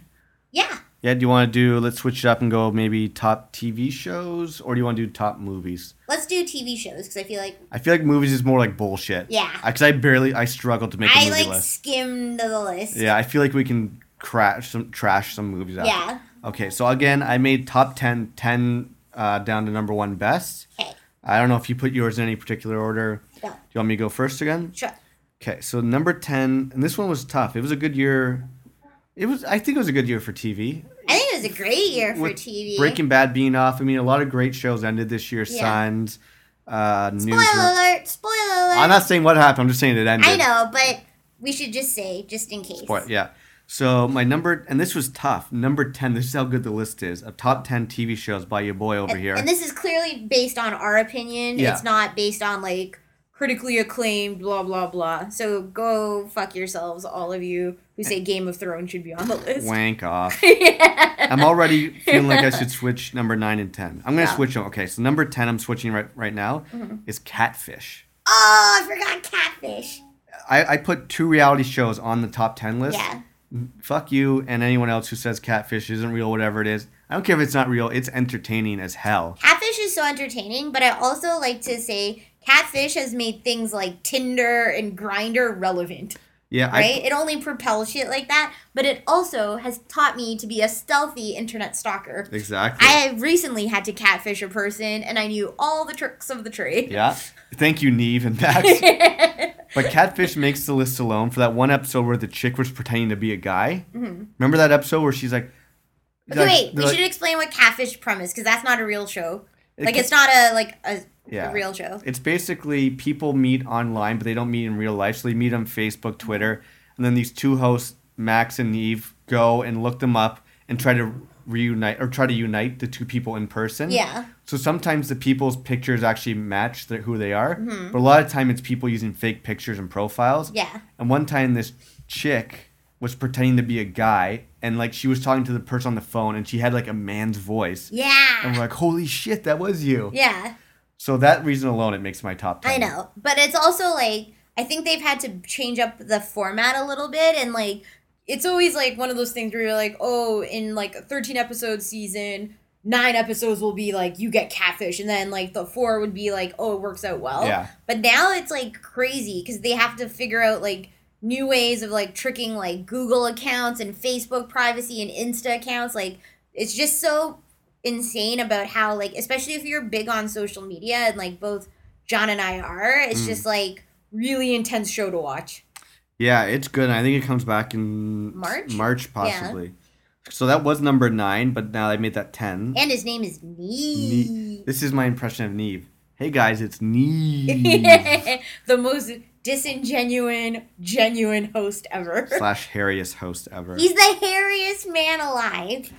Yeah. Yeah. Do you want to do? Let's switch it up and go maybe top TV shows, or do you want to do top movies? Let's do TV shows because I feel like I feel like movies is more like bullshit. yeah. Because I barely, I struggle to make a I movie I like list. skimmed the list. Yeah, I feel like we can crash some, trash some movies out. Yeah. Okay, so again, I made top 10, 10 uh, down to number one best. Okay. I don't know if you put yours in any particular order. Go. Do you want me to go first again? Sure. Okay, so number 10, and this one was tough. It was a good year. It was, I think it was a good year for TV. I think it was a great year for With TV. Breaking Bad being off. I mean, a lot of great shows ended this year. Yeah. Signs, uh, News. Spoiler alert! Spoiler alert! I'm not saying what happened. I'm just saying it ended. I know, but we should just say just in case. Spoil- yeah. So my number, and this was tough. Number ten. This is how good the list is of top ten TV shows by your boy over And- here. And this is clearly based on our opinion. Yeah. It's not based on like critically acclaimed, blah blah blah. So go fuck yourselves, all of you who say Game of Thrones should be on the list. Wank off. yeah. I'm already feeling like I should switch number nine and ten. I'm gonna Yeah. switch them. Okay, so number ten I'm switching right right now Mm-hmm. is Catfish. Oh, I forgot Catfish. I, I put two reality shows on the top ten list. Yeah. Fuck you and anyone else who says Catfish isn't real, whatever it is. I don't care if it's not real. It's entertaining as hell. Catfish is so entertaining, but I also like to say Catfish has made things like Tinder and Grindr relevant. Yeah, right? it only propels shit like that, but it also has taught me to be a stealthy internet stalker. Exactly. I recently had to catfish a person, and I knew all the tricks of the trade. yeah. Thank you, Nev and Max. But Catfish makes the list alone for that one episode where the chick was pretending to be a guy. Remember that episode where she's like, Mm-hmm. Okay, like- wait, we like- should explain what catfish premise because that's not a real show. It Like ca- it's not a like a, Yeah. a real show. It's basically people meet online, but they don't meet in real life. So they meet on Facebook, Twitter, and then these two hosts, Max and Eve, go and look them up and try to reunite or try to unite the two people in person. Yeah. So sometimes the people's pictures actually match the, who they are, but a lot of time it's people using fake pictures and profiles. Mm-hmm. Yeah. And one time this chick was pretending to be a guy, and like she was talking to the person on the phone, and she had like a man's voice. Yeah. And we're like, holy shit, that was you. Yeah. So that reason alone, it makes my top ten. I know, but it's also like I think they've had to change up the format a little bit, and like it's always like one of those things where you're like, oh, in like a 13 episode season, nine episodes will be like you get catfish, and then like the four would be like, oh, it works out well. Yeah. But now it's like crazy because they have to figure out like new ways of like tricking like Google accounts and Facebook privacy and Insta accounts. Like it's just so insane about how like especially if you're big on social media and like both John and I are, it's Mm. just like really intense show to watch. Yeah, it's good. I think it comes back in March? March possibly. So that was number nine, but now they made that ten. And his name is Ne- Nev. this is my impression of Nev. Hey guys, it's Nev the most disingenuine, genuine host ever. slash hairiest host ever. He's the hairiest man alive.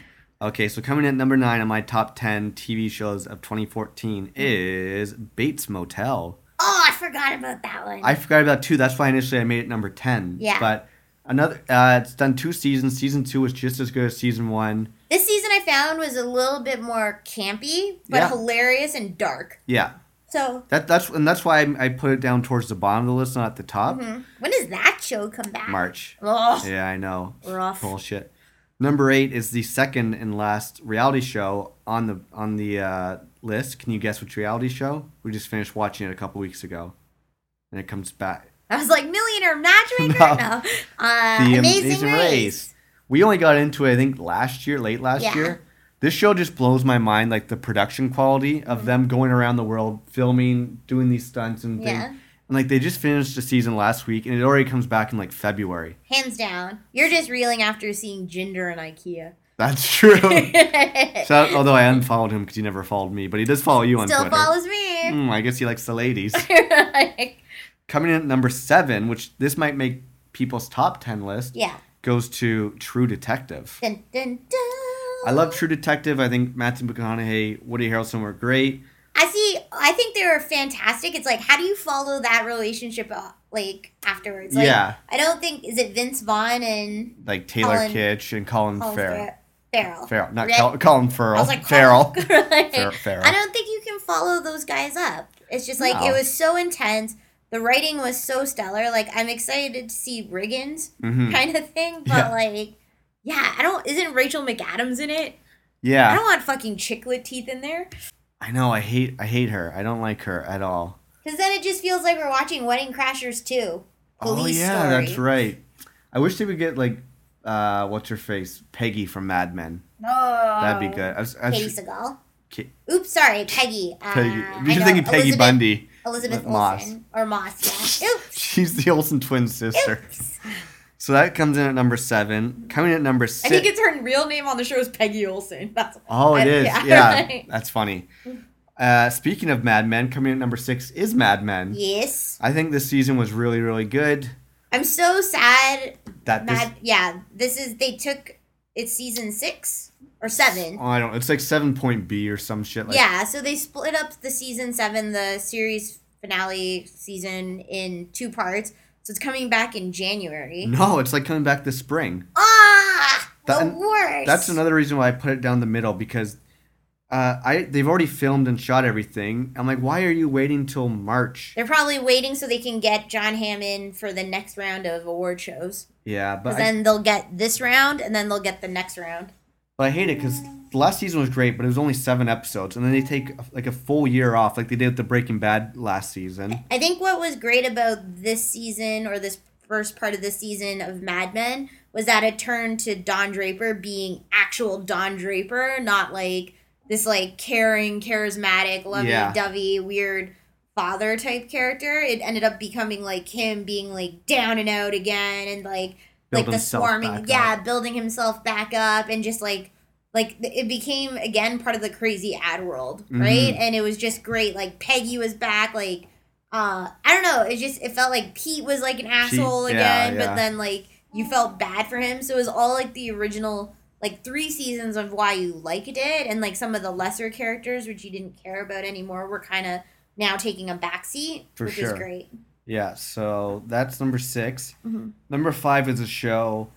Okay, so coming at number nine on my top ten TV shows of 2014 is Bates Motel. Oh, I forgot about that one. I forgot about two. That's why initially I made it number ten. Yeah. But another, uh, it's done two seasons. Season two was just as good as season one. This season I found was a little bit more campy, but Yeah. hilarious and dark. Yeah, So, that that's and that's why I, I put it down towards the bottom of the list, not at the top. when does that show come back? March. Oh, Yeah, I know. rough. Bullshit. Number eight is the second and last reality show on the on the uh, list. Can you guess which reality show? We just finished watching it a couple weeks ago, and it comes back. I was like, Millionaire Matchmaker? No. No. Uh, The Amazing, Amazing Race. Race. We only got into it, I think, last year, late last Yeah. year. This show just blows my mind, like the production quality of Mm-hmm. them going around the world, filming, doing these stunts and things. Yeah. And like they just finished the season last week, and it already comes back in like February. Hands down. You're just reeling after seeing Jinder and IKEA. That's true. Shout, although I unfollowed him because he never followed me, but he does follow you on Still Twitter. follows me. Hmm, I guess he likes the ladies. Like, Coming in at number seven, which this might make people's top ten list, yeah. goes to True Detective. Dun, dun, dun. I love True Detective. I think Matthew McConaughey, Woody Harrelson were great. I see. I think they were fantastic. It's like, how do you follow that relationship uh, like afterwards? Like, Yeah. I don't think is it Vince Vaughn and Like Taylor Colin- Kitsch and Colin, Colin Farrell. Farrell. Farrell. Farrell, not Right? Col- Colin Farrell. I was like Farrell. Fer- Farrell. I don't think you can follow those guys up. It's just like No. it was so intense. The writing was so stellar. Like I'm excited to see Riggins Mhm. kind of thing, but Yeah. like, yeah, I don't. Isn't Rachel McAdams in it? Yeah. I don't want fucking chiclet teeth in there. I know. I hate. I hate her. I don't like her at all. Because then it just feels like we're watching Wedding Crashers too. oh yeah, story. that's right. I wish they would get like, uh, what's her face, Peggy from Mad Men. Oh, That'd be good. I was, I was- Katey Sagal. Oops, sorry, Peggy. Uh, Peggy. You're thinking Peggy Elizabeth, Bundy. Elisabeth Moss. Olsen or Moss. Yeah. Oops. She's the Olsen twin sister. Oops. So that comes in at number seven. Coming in at number six. I think it's her real name on the show is Peggy Olson. That's Oh, it is. Yeah. Yeah, that's funny. Uh, speaking of Mad Men, coming in at number six is Mad Men. yes. I think this season was really, really good. I'm so sad. That this, yeah, this is they took it's season six or seven. oh, I don't. It's like seven point B or some shit like. yeah, so they split up the season seven, the series finale season in two parts. So it's coming back in January. No, it's like coming back this spring. Ah, That- the worst. That's another reason why I put it down the middle because uh, I they've already filmed and shot everything. I'm like, why are you waiting till March? They're probably waiting so they can get John Hammond for the next round of award shows. Yeah, but I, then they'll get this round and then they'll get the next round. but I hate it because the last season was great, but it was only seven episodes, and then they take like a full year off, like they did with the Breaking Bad last season. I think what was great about this season or this first part of the season of Mad Men was that it turned to Don Draper being actual Don Draper, not like this like caring, charismatic, Yeah. lovey-dovey, weird father type character. It ended up becoming like him being like down and out again and like Build like the swarming yeah, up. building himself back up and just like like it became again part of the crazy ad world, right? Mhm. And it was just great. Like Peggy was back, like uh I don't know, it just it felt like Pete was like an asshole yeah, again, yeah. but then like you felt bad for him. So it was all like the original like three seasons of why you liked it and like some of the lesser characters which you didn't care about anymore were kind of now taking a backseat, For which is great. Yeah, so that's number 6 Mhm. Number five is a show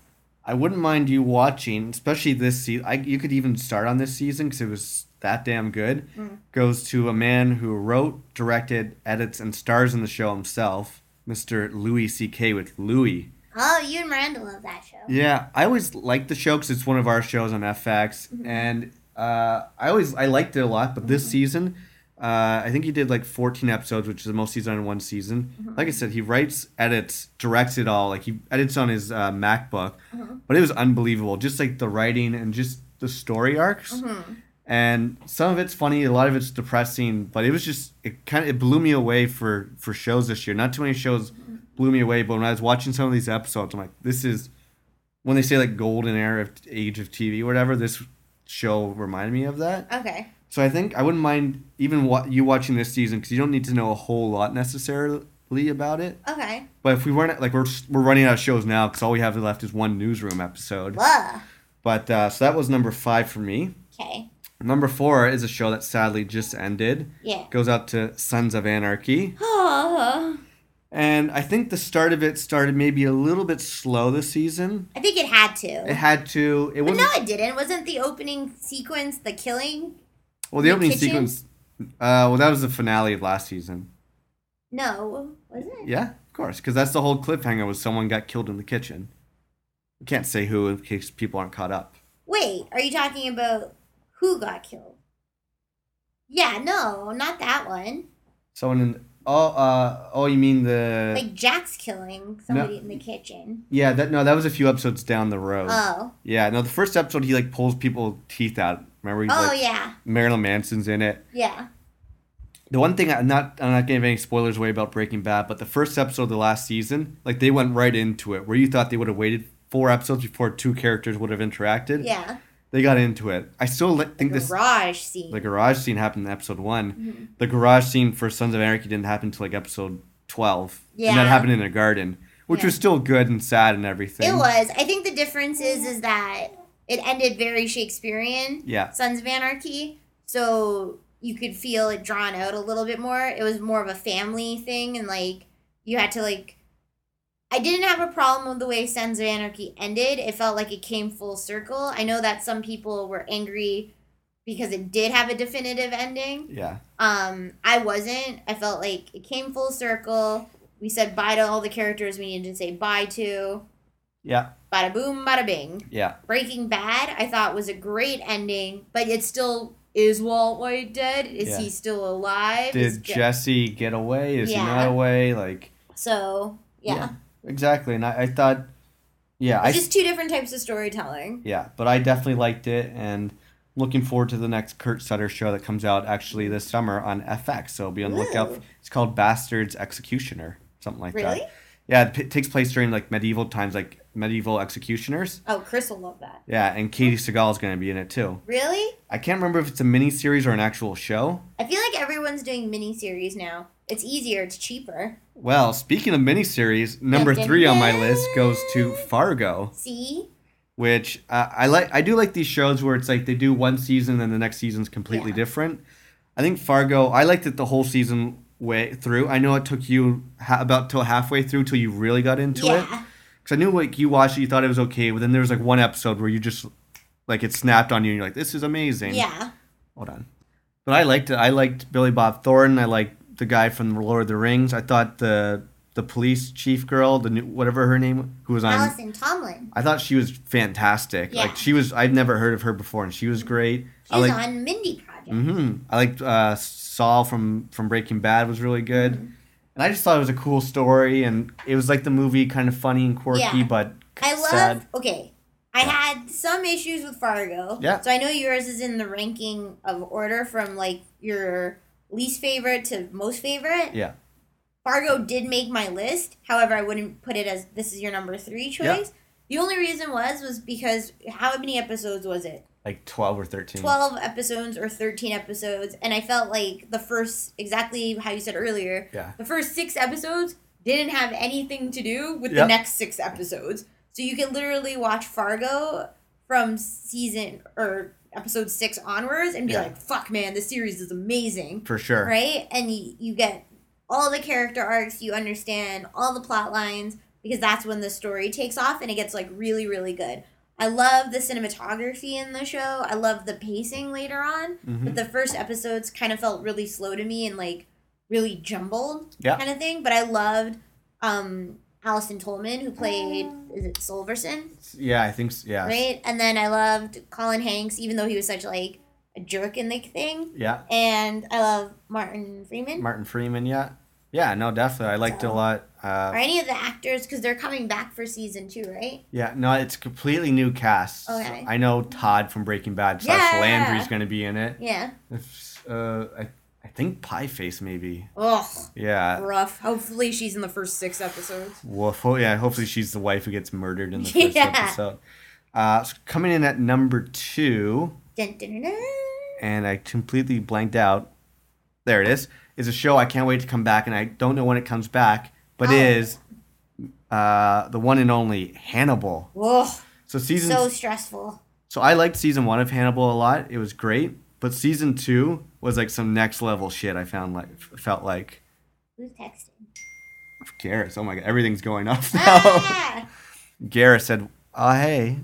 I wouldn't mind you watching, especially this season. I, you could even start on this season because it was that damn good. Mm. Goes to a man who wrote, directed, edits, and stars in the show himself, Mr. Louis C.K. with Louie. Oh, you and Miranda love that show. Yeah, I always liked the show because it's one of our shows on FX, Mm-hmm. and uh, I always I liked it a lot. But this season, uh, I think he did like 14 episodes, which is the most he's done in one season. Mm-hmm. Like I said, he writes, edits, directs it all. Like he edits on his uh, MacBook, Mm-hmm. but it was unbelievable. Just like the writing and just the story arcs. Mm-hmm. And some of it's funny, a lot of it's depressing, but it was just it kind of it blew me away for for shows this year. Not too many shows blew me away, but when I was watching some of these episodes, I'm like, this is when they say like golden era of age of TV or whatever. This show reminded me of that. Okay. So I think I wouldn't mind even wa- you watching this season because you don't need to know a whole lot necessarily about it. Okay. But if we weren't like we're we're running out of shows now because all we have left is one newsroom episode. Blah. But uh, so that was number five for me. Okay. Number four is a show that sadly just ended. Yeah. Goes out to Sons of Anarchy. Oh. And I think the start of it started maybe a little bit slow this season. I think it had to. It had to. It but wasn't. no, it didn't. Wasn't the opening sequence the killing? Well, the the opening kitchen? sequence. Uh, well, that was the finale of last season. No, was it? Yeah, of course, because that's the whole cliffhanger was someone got killed in the kitchen. We can't say who in case people aren't caught up. Wait, are you talking about who got killed? Yeah, no, not that one. Someone in. Oh, uh, oh, you mean the? Like Jack's killing somebody in the kitchen. yeah, that no, that was a few episodes down the road. Oh. Yeah, no, the first episode he like pulls people teeth out. Remember, he's Oh like yeah. Marilyn Manson's in it. Yeah. The one thing I'm not I'm not giving any spoilers away about Breaking Bad, but the first episode of the last season, like they went right into it. Where you thought they would have waited four episodes before two characters would have interacted, Yeah. They got into it. I still li- think this Garage scene. the garage scene happened in episode one. Mhm. The garage scene for Sons of Anarchy didn't happen until like episode twelve, Yeah. and that happened in a garden, which Yeah. was still good and sad and everything. It was. I think the difference is is that it ended very Shakespearean. Yeah. Sons of Anarchy. So you could feel it drawn out a little bit more. It was more of a family thing and like you had to like I didn't have a problem with the way Sons of Anarchy ended. It felt like it came full circle. I know that some people were angry because it did have a definitive ending. Yeah. Um, I wasn't. I felt like it came full circle. We said bye to all the characters we needed to say bye to. Yeah. Bada boom, bada bing. Yeah. Breaking Bad, I thought was a great ending, but it still is Walt White dead? Is Yeah. he still alive? Did Je- Jesse get away? Is he not away? Like so yeah, Yeah. Exactly. And I, I thought, yeah, I just two different types of storytelling. Yeah, but I definitely liked it, and looking forward to the next Kurt Sutter show that comes out actually this summer on FX. So be on the lookout. It's called Bastards Executioner, something like that. Really? that. Yeah, it p- takes place during like medieval times, like medieval executioners. Oh, Chris will love that. Yeah, and Katey Sagal is going to be in it too. Really? I can't remember if it's a mini series or an actual show. I feel like everyone's doing mini series now. It's easier. It's cheaper. Well, speaking of miniseries, number three on my list goes to Fargo. See? which uh, I like. I do like these shows where it's like they do one season and the next season's completely Yeah. different. I think Fargo. I liked it the whole season way through. I know it took you ha- about till halfway through till you really got into it. Yeah. Because I knew like you watched it, you thought it was okay, but then there was like one episode where you just like it snapped on you, and you're like, "This is amazing." Yeah. Hold on. But I liked it. I liked Billy Bob Thornton. I liked the guy from Lord of the Rings. I thought the the police chief girl, the new whatever her name, who was on. Allison Tolman. I thought she was fantastic. Yeah. Like she was. I'd never heard of her before, and she was great. She's I like. on Mindy Project. Mm-hmm. I liked uh, Saul from from Breaking Bad was really good, Mm-hmm. and I just thought it was a cool story, and it was like the movie, kind of funny and quirky, Yeah. but I love. sad. Okay, I had some issues with Fargo. Yeah. So I know yours is in the ranking of order from like your least favorite to most favorite. Yeah. Fargo did make my list. However, I wouldn't put it as this is your number three choice. Yeah. The only reason was was because how many episodes was it? Like twelve or thirteen. 12 episodes or 13 episodes and i felt like the first exactly how you said earlier Yeah. the first six episodes didn't have anything to do with the next six episodes so you can literally watch fargo from season or episode six onwards and be Yeah. like fuck man this series is amazing For sure. right and you, you get all the character arcs you understand all the plot lines because that's when the story takes off and it gets like really really good i love the cinematography in the show i love the pacing later on Mm-hmm. but the first episodes kind of felt really slow to me and like really jumbled Yeah. kind of thing but i loved um allison tolman who played is it solverson Yeah, I think. s- Yeah. right and then i loved colin hanks even though he was such like a jerk in the thing Yeah. and i love martin freeman Martin Freeman. Yeah. Yeah. No, definitely. I liked it a So- lot. Are Uh, any of the actors because they're coming back for season two, right? yeah. No, it's completely new cast. So Okay. I know Todd from Breaking Bad slash Yeah. Landry's going to be in it. Yeah. If, Uh, I, I think Pie Face maybe. Ugh, Yeah. rough. Hopefully, she's in the first six episodes. Woof. Oh, yeah. Hopefully she's the wife who gets murdered in the first Yeah. episode. Uh, so coming in at number two, dun, dun, dun. and I completely blanked out. There it is. Is a show I can't wait to come back, and I don't know when it comes back, but Oh. is uh, the one and only Hannibal. Ugh, So season. so stressful. So. I liked season one of Hannibal a lot. It was great, but season two was like some next level shit. I found like felt like Who's texting? Garrus. Oh my god, everything's going off now. Ah! Garrus said, "Oh hey,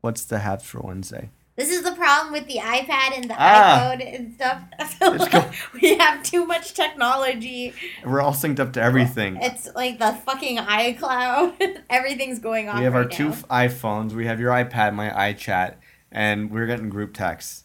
what's the Habs for Wednesday?" This is the problem with the iPad and the Ah. iPhone and stuff. Like go. we have too much technology. We're all synced up to everything. It's like the fucking iCloud. Everything's going on. We have our right two now. f- iPhones. We have your iPad, my iChat, and we're getting group texts.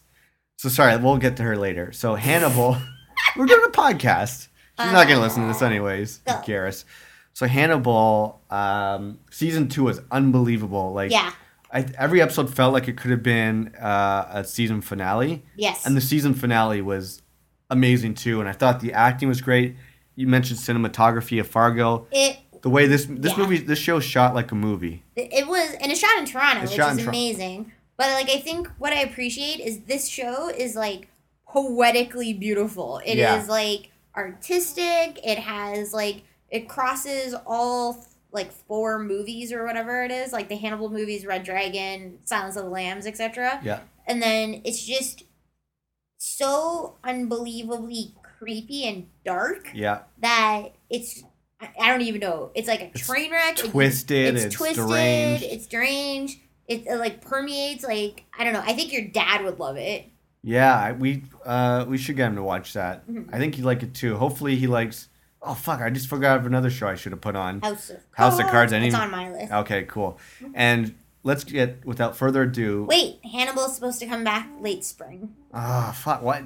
So sorry, we'll get to her later. So Hannibal, we're doing a podcast. She's not gonna listen to this anyways, Go. Garrus. So Hannibal, um, season two was unbelievable. Like, Yeah. I, every episode felt like it could have been uh, a season finale, Yes. and the season finale was amazing too. And I thought the acting was great. You mentioned cinematography of Fargo. it The way this this Yeah. movie this show shot like a movie. It was, and it's shot in Toronto, It's which is in amazing. But like, I think what I appreciate is this show is like poetically beautiful. It is Yeah. like artistic. It has like it crosses all like four movies or whatever it is, like the Hannibal movies, Red Dragon, Silence of the Lambs, etc. Yeah. And then it's just so unbelievably creepy and dark Yeah. that it's I don't even know. It's like a It's train wreck. Twisted, It's, it's twisted. deranged. It's deranged. It, uh, like permeates. Like I don't know. I think your dad would love it. Yeah, we uh we should get him to watch that. Mm-hmm. I think he'd like it too. Hopefully he likes. Oh fuck! I just forgot of another show I should have put on. House of House of Cards, It's on my list. Okay, cool. And let's get without further ado. Wait, Hannibal's supposed to come back late spring. Ah, fuck! What?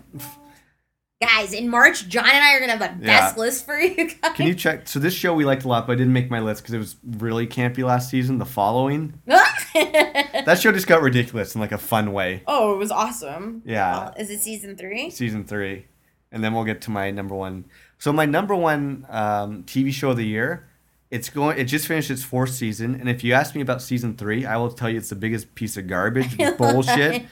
Guys, in March, John and I are gonna have the Yeah. best list for you guys. Can you check? So this show we liked a lot, but I didn't make my list because it was really campy last season. The following that show just got ridiculous in like a fun way. oh, it was awesome. Yeah. Is it season three? season three, and then we'll get to my number one. So my number one um, TV show of the year, it's going. It just finished its fourth season, and if you ask me about season three, I will tell you it's the biggest piece of garbage bullshit.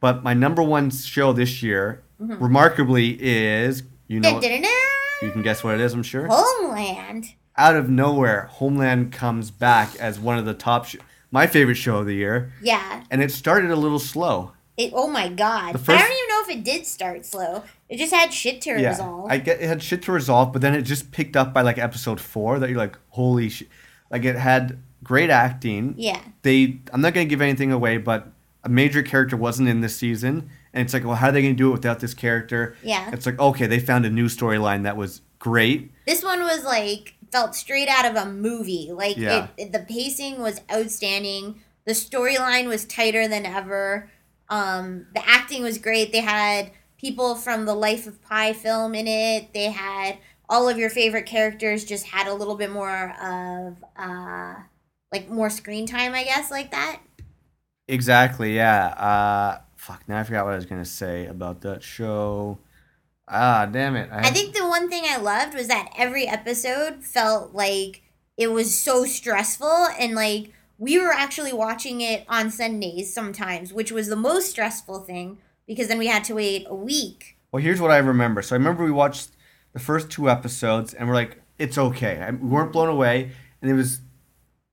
But my number one show this year, remarkably, is you know you can guess what it is. I'm sure. Homeland. Out of nowhere, Homeland comes back as one of the top, sh- my favorite show of the year, Yeah. and it started a little slow. It, oh my god! But I don't even know if it did start slow. It just had shit to resolve. Yeah. I get it had shit to resolve, but then it just picked up by like episode four that you're like, holy shit! Like it had great acting. yeah, They, I'm not gonna give anything away, but a major character wasn't in this season, and it's like, well, how are they gonna do it without this character? yeah. It's like, okay, they found a new storyline that was great. This one was like felt straight out of a movie. Like Yeah. it, it, the pacing was outstanding. The storyline was tighter than ever. Um, the acting was great. They had people from the Life of Pi film in it. They had all of your favorite characters. Just had a little bit more of uh, like more screen time, I guess, like that. Exactly. Yeah. Uh, fuck. Now I forgot what I was gonna say about that show. Ah, damn it. I think the one thing I loved was that every episode felt like it was so stressful and like we were actually watching it on Sundays sometimes, which was the most stressful thing because then we had to wait a week. Well, here's what I remember. So I remember we watched the first two episodes, and we're like, it's okay. I, we weren't blown away, and it was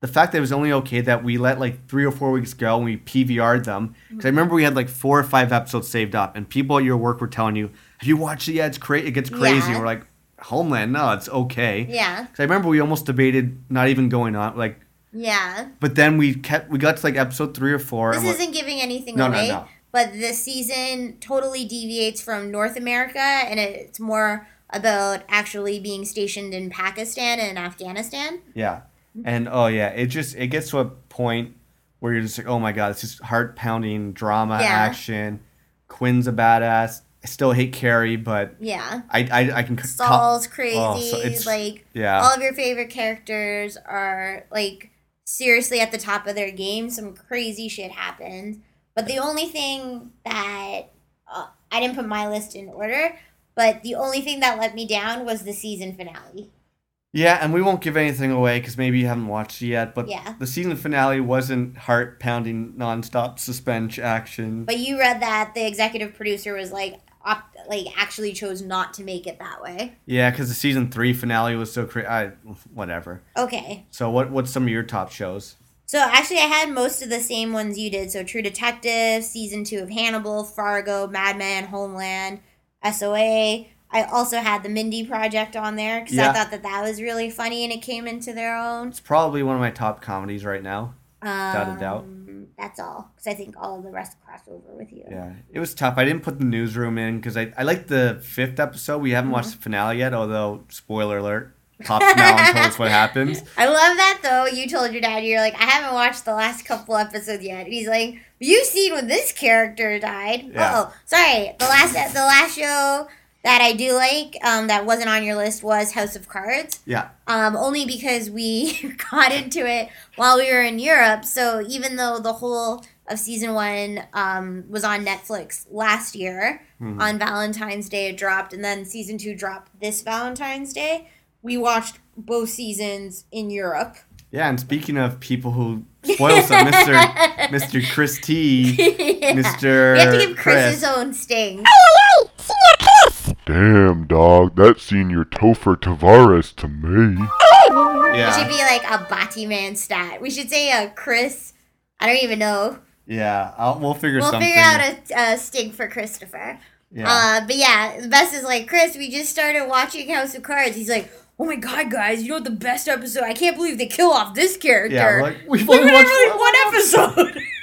the fact that it was only okay that we let like three or four weeks go and we PVR'd them. Because I remember we had like four or five episodes saved up, and people at your work were telling you, "Have you watched the? It's crazy. It gets crazy." Yeah. We're like, "Homeland, no, it's okay." Yeah. Because I remember we almost debated not even going on, like, Yeah. but then we kept. We got to like episode three or four. This isn't giving anything No, no, away, no. but the season totally deviates from North America and it's more about actually being stationed in Pakistan and Afghanistan. Yeah. And oh yeah, it just it gets to a point where you're just like, oh my god, it's just heart pounding drama Yeah. action. Quinn's a badass. I still hate Carrie, but Yeah. I I, I can Saul's co- crazy. Oh, so it's- like yeah. all of your favorite characters are like seriously at the top of their game. Some crazy shit happened. But the only thing that uh, I didn't put my list in order, but the only thing that let me down was the season finale. Yeah, and we won't give anything away because maybe you haven't watched it yet. But Yeah. the season finale wasn't heart pounding, nonstop suspense action. But you read that the executive producer was like, like actually chose not to make it that way. yeah, because the season three finale was so crazy. I whatever. Okay. So what what's some of your top shows? So actually, I had most of the same ones you did. So True Detective, season two of Hannibal, Fargo, Mad Men, Homeland, SOA. I also had the Mindy Project on there because Yeah. I thought that that was really funny and it came into their own. It's probably one of my top comedies right now. Um, Without a doubt. That's all because I think all of the rest cross over with you. Yeah, it was tough. I didn't put the newsroom in because I, I liked the fifth episode. We haven't watched the finale yet, although spoiler alert, Pops now and tells what happens. I love that though. You told your dad you're like, I haven't watched the last couple episodes yet. And he's like, You've seen when this character died. Yeah. Oh, sorry. The last the last show that I do like, um, that wasn't on your list was House of Cards. Yeah, Um, only because we got into it while we were in Europe. So even though the whole of season one um, was on Netflix last year Mm-hmm. on Valentine's Day, it dropped, and then season two dropped this Valentine's Day. We watched both seasons in Europe. yeah. And speaking of people who spoil some Mister Mister Chris T, Yeah. Mister We have to give Chris, Chris. his own sting. Damn, dog, that senior Topher Tavares to me. Yeah. It should be like a Batiman stat. We should say a Chris. I don't even know. yeah. I'll, we'll figure We'll something. figure out a, a sting for Christopher. yeah. Uh, but yeah, the best is like Chris. We just started watching House of Cards. He's like, "Oh my god, guys! You know what the best episode? I can't believe they kill off this character. yeah, we're like we've We've only only watched one episode.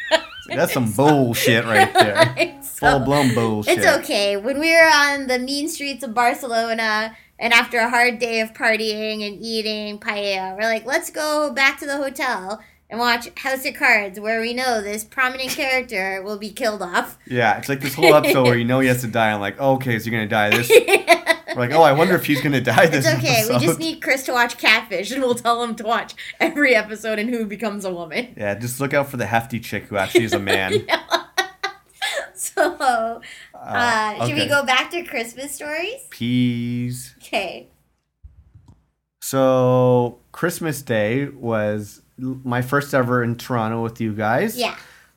That's some bullshit right there. It's so- Full blown bullshit. It's okay. When we were on the mean streets of Barcelona, and after a hard day of partying and eating paella, we're like, let's go back to the hotel and watch House of Cards, where we know this prominent character will be killed off. Yeah, it's like this whole episode where you know he has to die. I'm like, oh, okay, so you're gonna die this. We're like, oh, I wonder if he's gonna die this It's okay. We just need Chris to watch Catfish, and we'll tell him to watch every episode and who becomes a woman. Yeah, just look out for the hefty chick who actually is a man. So, uh, Uh, should we go back to Christmas stories? Peas. Okay. So Christmas Day was my first ever in Toronto with you guys. Yeah.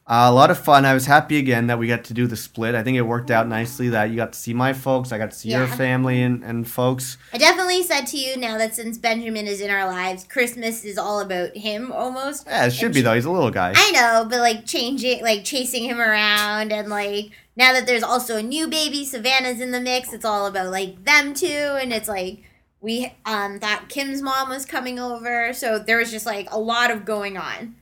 Uh, a lot of fun. I was happy again that we got to do the split. I think it worked out nicely that you got to see my folks, I got to see your family and, and folks. I definitely said to you now that since Benjamin is in our lives, Christmas is all about him almost. Yeah, it should be though. He's a little guy. I know, but like changing, like chasing him around, and like now that there's also a new baby, Savannah's in the mix. It's all about like them two, and it's like we um thought Kim's mom was coming over, so there was just like a lot of going on.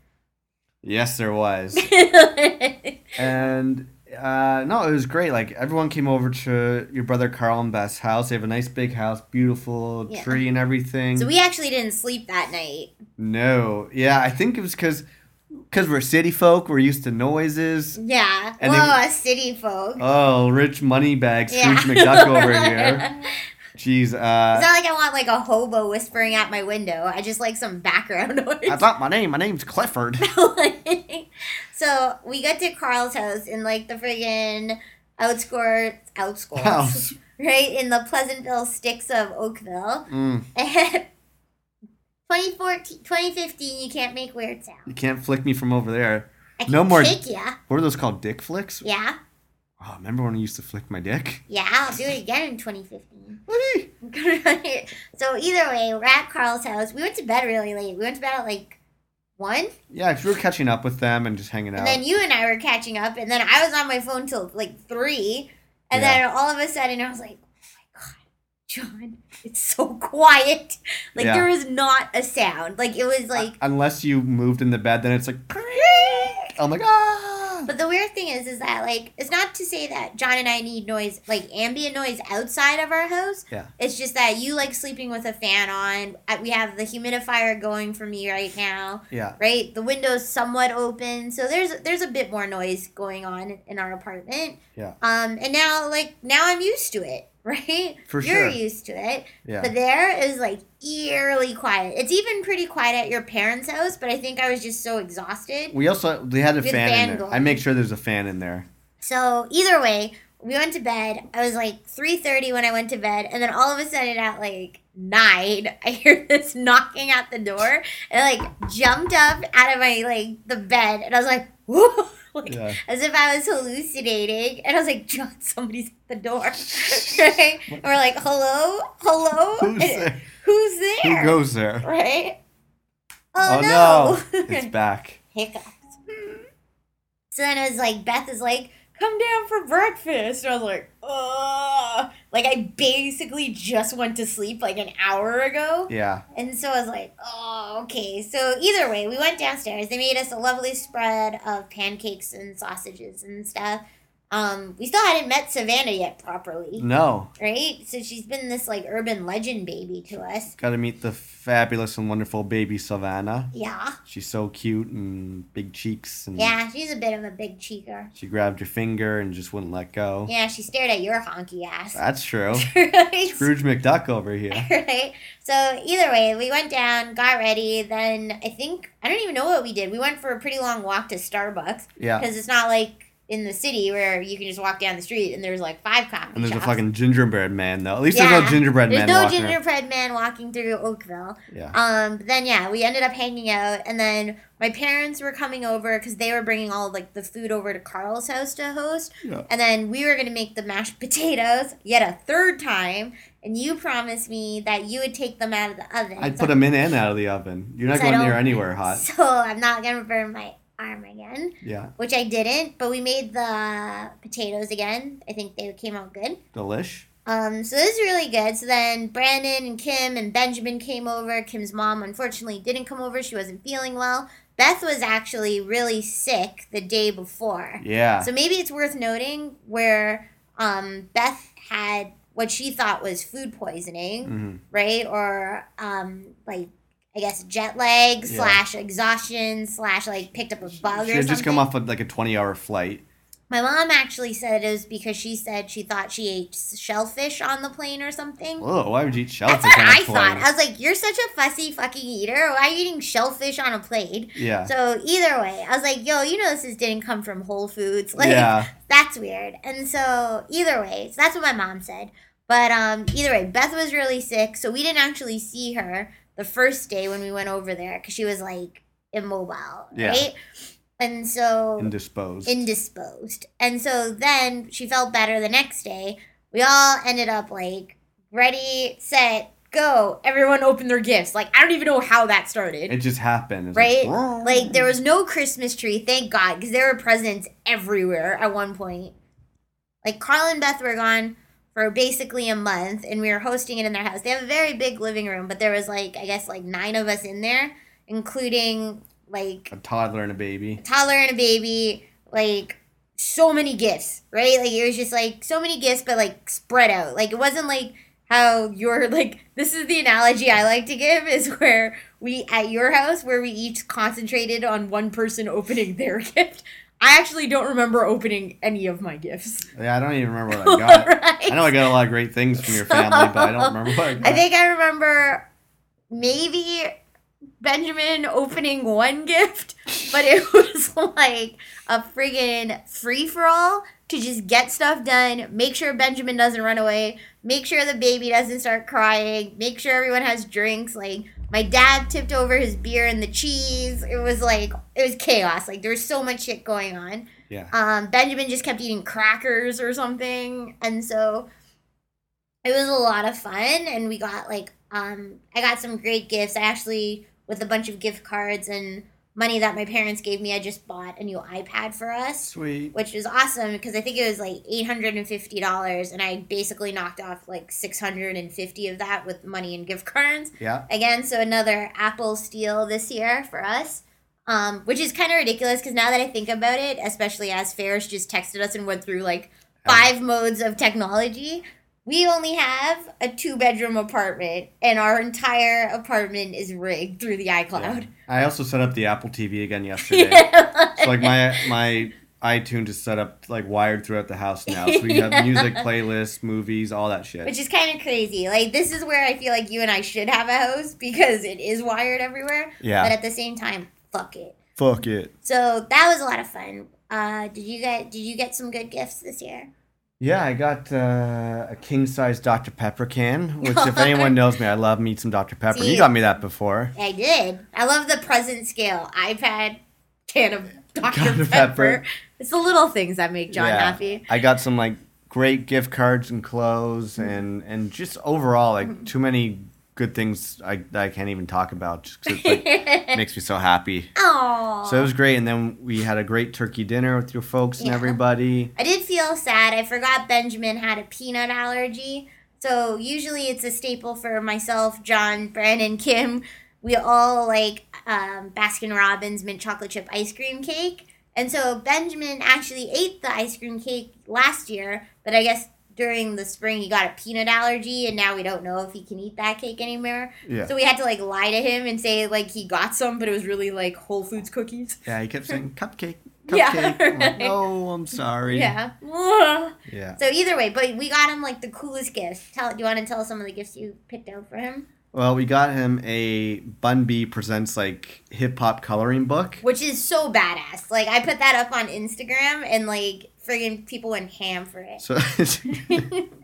Yes, there was. and uh, no, it was great. Like everyone came over to your brother Carl and Beth's house. They have a nice big house, beautiful Yeah. tree and everything. so we actually didn't sleep that night. no, yeah, I think it was because because we're city folk. We're used to noises. Yeah. And they- city folk. Oh, rich money bag Yeah. Scrooge McDuck over here. Jeez, It's uh, not like I want like a hobo whispering at my window. I just like some background noise. that's not my name. My name's Clifford. so we got to Carl's house in like the friggin' outskirts, outskirts, House. right in the Pleasantville sticks of Oakville. Mm, And 2014, 2015, you can't make weird sounds. you can't flick me from over there. No more- kick ya. What are those called? Dick flicks? Yeah, Oh, remember when I used to flick my dick? yeah, I'll do it again in 2015. so either way, we're at Carl's house. We went to bed really late. We went to bed at like one. Yeah, 'cause we were catching up with them and just hanging out. And then you and I were catching up, and then I was on my phone till like three, and Yeah. then all of a sudden I was like, "Oh my god, John, it's so quiet! Like Yeah. there was not a sound. Like it was like." Uh, unless you moved in the bed, then it's like, I'm like, ah. But the weird thing is, is that like it's not to say that John and I need noise, like ambient noise outside of our house. Yeah. It's just that you like sleeping with a fan on. Uh, We have the humidifier going for me right now. Yeah. right? The window's somewhat open, so there's there's a bit more noise going on in our apartment. Yeah. Um, and now like now I'm used to it, right? For You're sure. used to it, Yeah. but there is like eerily quiet. It's even pretty quiet at your parents' house, but I think I was just so exhausted. We also they had a We had a fan, fan in there. going. I make sure there's a fan in there. So either way, we went to bed. I was like three thirty when I went to bed, and then all of a sudden at like nine, I hear this knocking at the door, and I like jumped up out of my like the bed, and I was like, whoa. Like, Yeah. As if I was hallucinating, and I was like, "John, somebody's at the door." right? And we're like, "Hello, hello, Who's And- there? Who's there?" Who goes there? Right? Oh, Oh, no. It's back. hiccups. So then it was like Beth is like, "Come down for breakfast," and I was like, "Ugh!" Like I basically just went to sleep like an hour ago, Yeah. and so I was like, "Oh, okay." So either way, we went downstairs. They made us a lovely spread of pancakes and sausages and stuff. Um, we still hadn't met Savannah yet properly, No. right? So she's been this like urban legend baby to us. Got to meet the fabulous and wonderful baby Savannah. Yeah, She's so cute and big cheeks and yeah, she's a bit of a big cheeker. she grabbed your finger and just wouldn't let go. Yeah, she stared at your honky ass. That's true. right? Scrooge McDuck over here. right? So either way, we went down, got ready. Then I think I don't even know what we did. We went for a pretty long walk to Starbucks Yeah. because it's not like in the city where you can just walk down the street and there's like five coffee And there's shops. a fucking gingerbread man though. At least there's no gingerbread man. There's no around. gingerbread man walking through Oakville. Yeah. Um, but then yeah, we ended up hanging out, and then my parents were coming over because they were bringing all like the food over to Carl's house to host, Yeah. and then we were gonna make the mashed potatoes yet a third time, and you promised me that you would take them out of the oven. I'd So- put them in and out of the oven. You're not going near anywhere hot. So I'm not gonna burn my arm again, Yeah. which I didn't. But we made the potatoes again. I think they came out good. Delish. Um, so this is really good. So then Brandon and Kim and Benjamin came over. Kim's mom unfortunately didn't come over. She wasn't feeling well. Beth was actually really sick the day before. Yeah. So maybe it's worth noting where um, Beth had what she thought was food poisoning, hmm right? Or um, like I guess jet lag Yeah. slash exhaustion slash like picked up a bug She or had just come off of like a 20 hour flight. My mom actually said it was because she said she thought she ate shellfish on the plane or something. Whoa, why would you eat shellfish That's what I plane? thought. I was like, "You're such a fussy fucking eater. Why are you eating shellfish on a plane?" yeah. So either way, I was like, "Yo, you know this is, didn't come from Whole Foods. Like, yeah. that's weird." And so either way, so that's what my mom said. But um, either way, Beth was really sick, so we didn't actually see her the first day when we went over there because she was like immobile, Yeah. right? And so Indisposed. indisposed. And so then she felt better the next day. We all ended up like ready, set, go. Everyone opened their gifts. Like I don't even know how that started. it just happened. Right? Like, Like there was no Christmas tree, thank God, because there were presents everywhere at one point. Like Carl and Beth were gone for basically a month, and we were hosting it in their house. They have a very big living room, but there was like I guess like nine of us in there, including like a toddler and a baby. toddler and a baby, like so many gifts, right? Like it was just like so many gifts, but like spread out. Like it wasn't like how you're like this is the analogy I like to give is where we at your house where we each concentrated on one person opening their gift. I actually don't remember opening any of my gifts. Yeah, I don't even remember what I got. Right? I know I got a lot of great things from your family, but I don't remember what I got. I think I remember maybe Benjamin opening one gift, but it was like a friggin' free for all to just get stuff done, make sure Benjamin doesn't run away, make sure the baby doesn't start crying, make sure everyone has drinks. Like, my dad tipped over his beer and the cheese. It was like, it was chaos. Like, there was so much shit going on. Yeah. Um, Benjamin just kept eating crackers or something, and so it was a lot of fun. And we got like, um, I got some great gifts. I actually, with a bunch of gift cards and money that my parents gave me, I just bought a new iPad for us, Sweet. which was awesome because I think it was like eight hundred and fifty dollars, and I basically knocked off like six hundred and fifty of that with money and gift cards Yeah. again so another apple steal this year for us um, which is kind of ridiculous because now that i think about it especially as ferris just texted us and went through like five modes of technology we only have a two bedroom apartment and our entire apartment is rigged through the icloud I also set up the Apple TV again yesterday. So like my my iTunes is set up like wired throughout the house now. So we have music playlists, movies, all that shit. which is kind of crazy like this is where i feel like you and i should have a house because it is wired everywhere Yeah. but at the same time fuck it Fuck it. So that was a lot of fun. Uh, did you get did you get some good gifts this year? Yeah, I got uh, a king size Dr. Pepper can, which if anyone knows me, I love me some Dr. Pepper. See? You got me that before. I did. I love the present scale iPad can of Dr. Dr. Pepper. Pepper. It's the little things that make John Yeah. happy. I got some like great gift cards and clothes and and just overall like too many good things I that I can't even talk about just 'cause it like, makes me so happy. Aww. So it was great, and then we had a great turkey dinner with your folks and everybody. I did sad. I forgot Benjamin had a peanut allergy. So usually it's a staple for myself, John, Brandon, Kim. We all like um, Baskin Robbins mint chocolate chip ice cream cake. And so Benjamin actually ate the ice cream cake last year, but I guess during the spring he got a peanut allergy and now we don't know if he can eat that cake anymore. Yeah, So we had to like lie to him and say like he got some, but it was really like Whole Foods cookies. yeah. He kept saying cupcake, Yeah, cupcake. I'm like, right. no, I'm sorry. Yeah. yeah. So either way, but we got him like the coolest gifts. Tell, do you want to tell us some of the gifts you picked out for him? Well, we got him a Bun B presents like hip hop coloring book. Which is so badass. Like I put that up on Instagram and like friggin' people went ham for it. So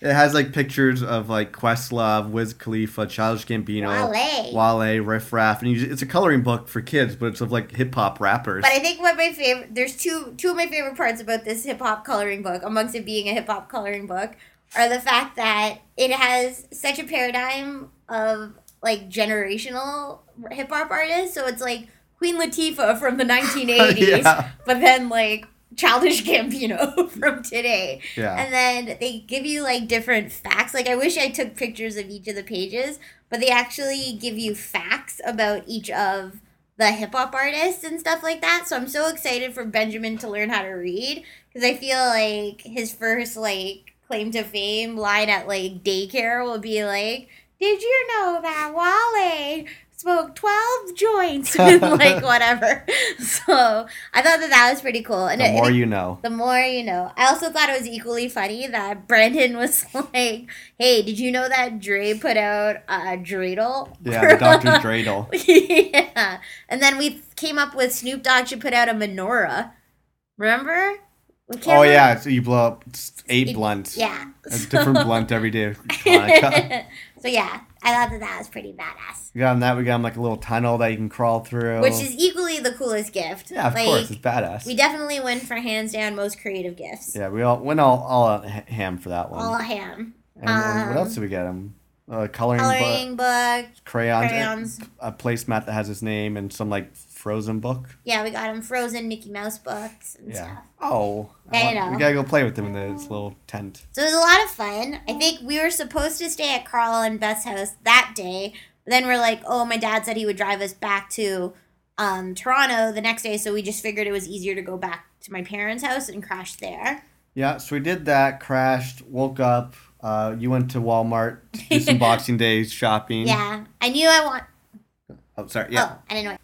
it has like pictures of like Questlove, Wiz Khalifa, Childish Gambino, Wale. Wale, Riff Raff, and you, it's a coloring book for kids, but it's of like hip hop rappers. But I think what my favorite there's two two of my favorite parts about this hip hop coloring book, amongst it being a hip hop coloring book, are the fact that it has such a paradigm of like generational hip hop artists. So it's like Queen Latifah from the 1980s, Yeah. but then like Childish Gambino from today. yeah. And then they give you like different facts. Like I wish I took pictures of each of the pages, but they actually give you facts about each of the hip hop artists and stuff like that. So I'm so excited for Benjamin to learn how to read because I feel like his first like claim to fame line at like daycare will be like, "Did you know that Wale smoked 12 joints with like whatever?" So I thought that that was pretty cool. And the it- more it- you know. the more you know. I also thought it was equally funny that Brandon was like, "Hey, did you know that Dre put out a dreidel?" Yeah, the Dr. Dreidel. yeah, and then we came up with Snoop Dogg should put out a menorah. Remember? Oh yeah, so you blow up eight blunts. Yeah. A different blunt every day. so yeah, I thought that that was pretty badass. We got him that. We got him like a little tunnel that you can crawl through. Which is equally the coolest gift. yeah, of like, course, it's badass. We definitely win for hands down most creative gifts. yeah, we all went all all out ham for that one. All ham. and, and what um, else did we get him? A coloring, book, Coloring book, crayons, crayons. a placemat that has his name, and some like Frozen book. Yeah, we got him frozen Mickey Mouse books and Yeah. stuff. Oh, I want- know. We gotta go play with him in this little tent. So it was a lot of fun. I think we were supposed to stay at Carl and Beth's house that day. But then we're like, oh, my dad said he would drive us back to um, Toronto the next day. So we just figured it was easier to go back to my parents' house and crash there. Yeah, so we did that. Crashed. Woke up. Uh, you went to Walmart to do some Boxing Day shopping. Yeah. I knew I want. Oh, sorry. Yeah. Oh, I didn't know.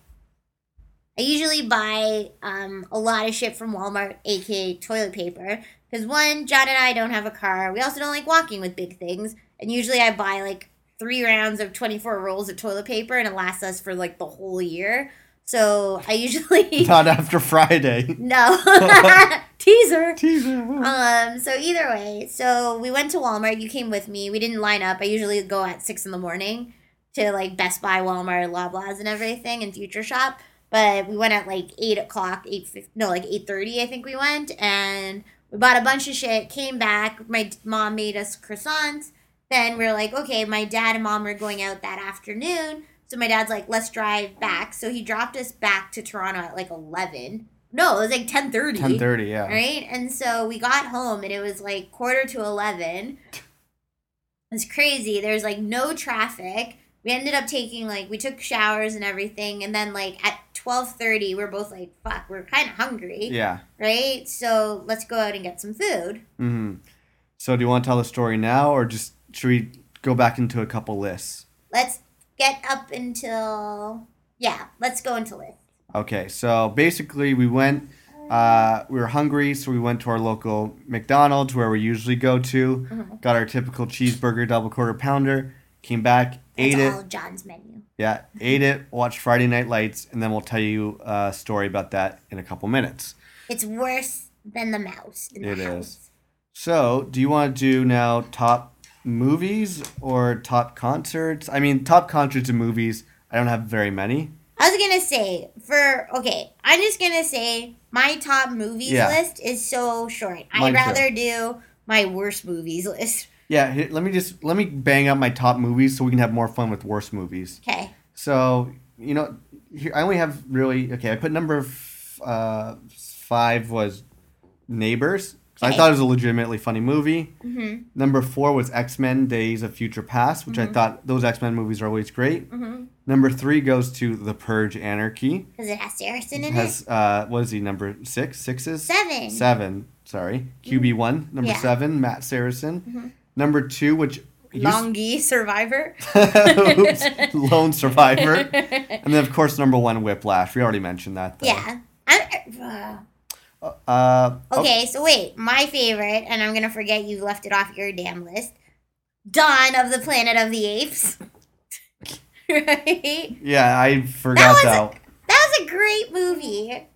I usually buy um, a lot of shit from Walmart, aka toilet paper. Because one, John and I don't have a car. We also don't like walking with big things. And usually I buy like three rounds of 24 rolls of toilet paper and it lasts us for like the whole year. So I usually. Not after Friday. no. Teaser. Teaser. Um, so either way, so we went to Walmart. You came with me. We didn't line up. I usually go at six in the morning to like Best Buy, Walmart, Loblaws, and everything, and Future Shop. But we went at like eight o'clock, eight no, like eight thirty. I think we went, and we bought a bunch of shit. Came back. My mom made us croissants. Then we are like, okay, my dad and mom were going out that afternoon. So my dad's like, let's drive back. So he dropped us back to Toronto at like eleven. No, it was like ten thirty. Ten thirty. Yeah. Right? And so we got home and it was like quarter to 11. It's crazy. There's like no traffic. We ended up taking like we took showers and everything and then like at 12:30 we're both like fuck, we're kind of hungry, Yeah. right? So let's go out and get some food. Mm-hmm. So do you want to tell the story now, or just should we go back into a couple lists? Let's get up until yeah, let's go into list. Okay, so basically we went. Uh, we were hungry, so we went to our local McDonald's where we usually go to. Mm-hmm. Got our typical cheeseburger, double quarter pounder. Came back, That's ate it. all John's menu. Yeah, ate it. Watched Friday Night Lights, and then we'll tell you a story about that in a couple minutes. It's worse than the mouse in the It is. house. So, do you want to do now top movies or top concerts? I mean, top concerts and movies. I don't have very many. I was gonna say for okay, I'm just gonna say my top movies Yeah. list is so short. Mine I'd too. rather do my worst movies list. Yeah, let me just let me bang up my top movies so we can have more fun with worst movies. Okay. So you know, here I only have really okay. I put number f- uh, five was Neighbors. I thought it was a legitimately funny movie. Mm-hmm. Number four was X Men: Days of Future Past, which I thought those X Men movies are always great. Mm-hmm. Number three goes to The Purge: Anarchy. Because it has Saracen in Has uh, what is he number six? Sixes? it. Seven. Seven. Sorry, QB one. Number Yeah. seven, Matt Saracen. Number two, which Longy Survivor. Oops, Lone Survivor. And then, of course, number one, Whiplash. We already mentioned that. Though. yeah. Uh, Uh, oh, okay, so wait, my favorite, and I'm gonna forget you left it off your damn list. Dawn of the Planet of the Apes. right? yeah, I forgot was that. That was a great movie.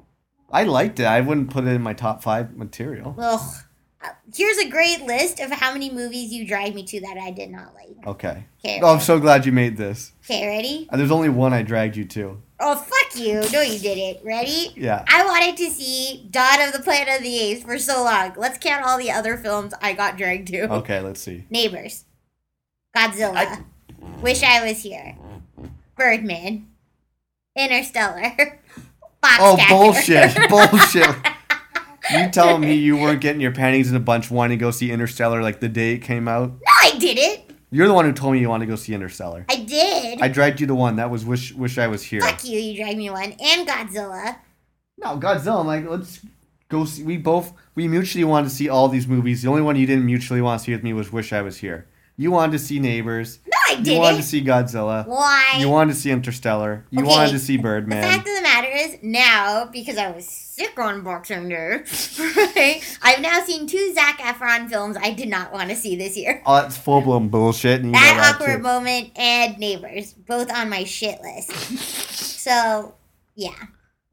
I liked it. I wouldn't put it in my top five material. Ugh. Uh, Here's a great list of how many movies you dragged me to that I did not like. Okay. Okay, Oh, I'm so glad you made this. okay, ready? And there's only one I dragged you to. Oh, fuck you. No, you didn't. Ready? Yeah. I wanted to see Dawn of the Planet of the Apes for so long. Let's count all the other films I got dragged to. Okay, let's see. Neighbors. Godzilla. I- Wish I Was Here. Birdman. Interstellar. Fox Oh, Catcher. bullshit. bullshit. You telling me you weren't getting your panties in a bunch wanting to go see Interstellar like the day it came out? No, I didn't. You're the one who told me you wanted to go see Interstellar. I did. I dragged you to one. That was Wish Wish I Was Here. Fuck you, you dragged me one. And Godzilla. No, Godzilla. I'm like, let's go see. We both we mutually wanted to see all these movies. The only one you didn't mutually want to see with me was Wish I Was Here. You wanted to see Neighbors. I You didn't. wanted to see Godzilla. Why? You wanted to see Interstellar. You Okay, wanted to see Birdman. The fact of the matter is, now, because I was sick on Boxing Day, I've now seen two Zac Efron films I did not want to see this year. oh, that's full blown bullshit. You that Awkward too. Moment and Neighbors, both on my shit list. So, yeah.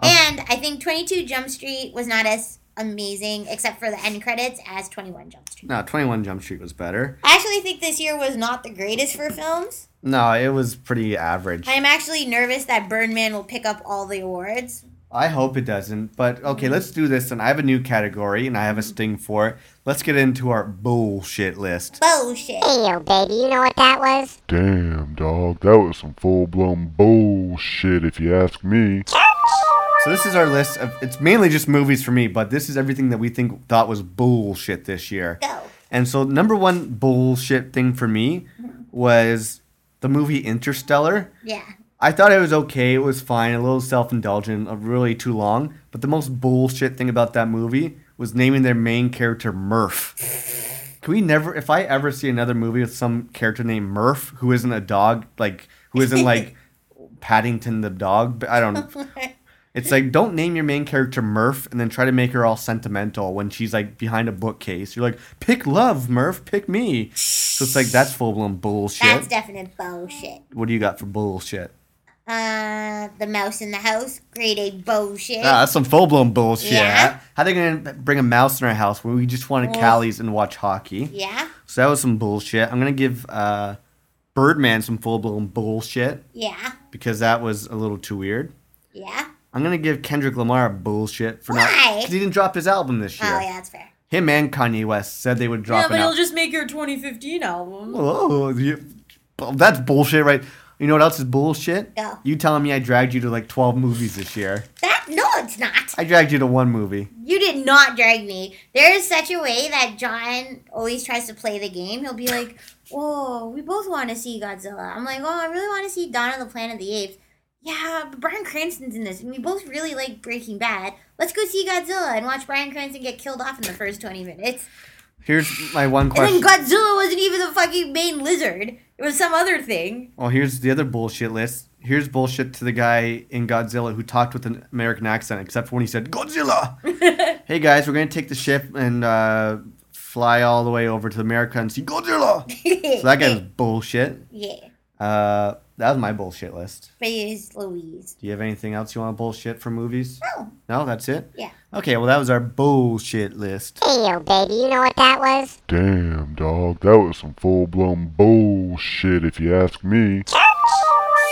Um, And I think 22 Jump Street was not as amazing, except for the end credits as 21 Jump Street. No, 21 Jump Street was better. I actually think this year was not the greatest for films. No, it was pretty average. I'm actually nervous that Birdman will pick up all the awards. I hope it doesn't. But okay, let's do this. And I have a new category, and I have a sting for it. Let's get into our bullshit list. Bullshit. Hey, yo, baby, you know what that was? Damn, dog, that was some full blown bullshit if you ask me. So this is our list of. It's mainly just movies for me, but this is everything that we think thought was bullshit this year. Go. And so number one bullshit thing for me was the movie Interstellar. Yeah. I thought it was okay. It was fine. A little self indulgent. Uh, really too long. But the most bullshit thing about that movie was naming their main character Murph. Can we never? If I ever see another movie with some character named Murph who isn't a dog, like who isn't like Paddington the dog, but I don't. It's like don't name your main character Murph and then try to make her all sentimental when she's like behind a bookcase. You're like, pick love, Murph, pick me. So it's like that's full blown bullshit. That's definite bullshit. what do you got for bullshit? Uh, the mouse in the house, grade A bullshit. Ah, that's some full blown bullshit. Yeah. How they gonna bring a mouse in our house where we just want to Callies and watch hockey? yeah, So that was some bullshit. I'm gonna give uh, Birdman some full blown bullshit yeah, because that was a little too weird. yeah. I'm gonna give Kendrick Lamar bullshit for not Why? because he didn't drop his album this oh, year. Oh yeah, that's fair. Him and Kanye West said they would drop Yeah, but an he'll album. just make your 2015 album. Oh, you, well, that's bullshit, right? You know what else is bullshit? Go. You telling me I dragged you to like 12 movies this year? That no, it's not. I dragged you to one movie. You did not drag me. There is such a way that John always tries to play the game. He'll be like, "Whoa, we both want to see Godzilla." I'm like, "Oh, I really want to see Dawn of the Planet of the Apes." Yeah, but Bryan Cranston's in this, and we both really like Breaking Bad. Let's go see Godzilla and watch Bryan Cranston get killed off in the first 20 minutes. Here's my one And question. then Godzilla wasn't even the fucking main lizard. It was some other thing. Well, here's the other bullshit list. Here's bullshit to the guy in Godzilla who talked with an American accent, except for when he said Godzilla. hey guys, we're gonna take the ship and uh, fly all the way over to America and see Godzilla. so that guy was bullshit. Yeah. Uh, that was my bullshit list. Praise Louise. Do you have anything else you want to bullshit for movies? No. No, that's it. Yeah. Okay, well that was our bullshit list. Hey, yo, baby, you know what that was? Damn, dog, that was some full blown bullshit if you ask me.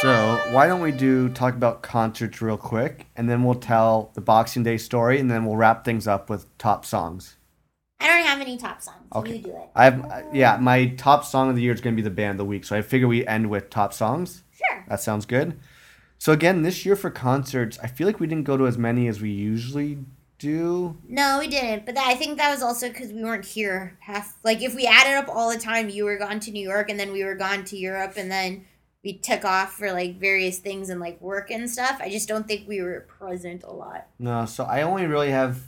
So why don't we do talk about concerts real quick, and then we'll tell the Boxing Day story, and then we'll wrap things up with top songs. I don't have any top songs. Okay. You do it. I have uh, yeah, my top song of the year is going to be the band of the week, so I figure we end with top songs. Sure. That sounds good. So again, this year for concerts, I feel like we didn't go to as many as we usually do. No, we didn't. But that, I think that was also because we weren't here half. Like, if we added up all the time, you were gone to New York, and then we were gone to Europe, and then we took off for like various things and like work and stuff. I just don't think we were present a lot. No, so I only really have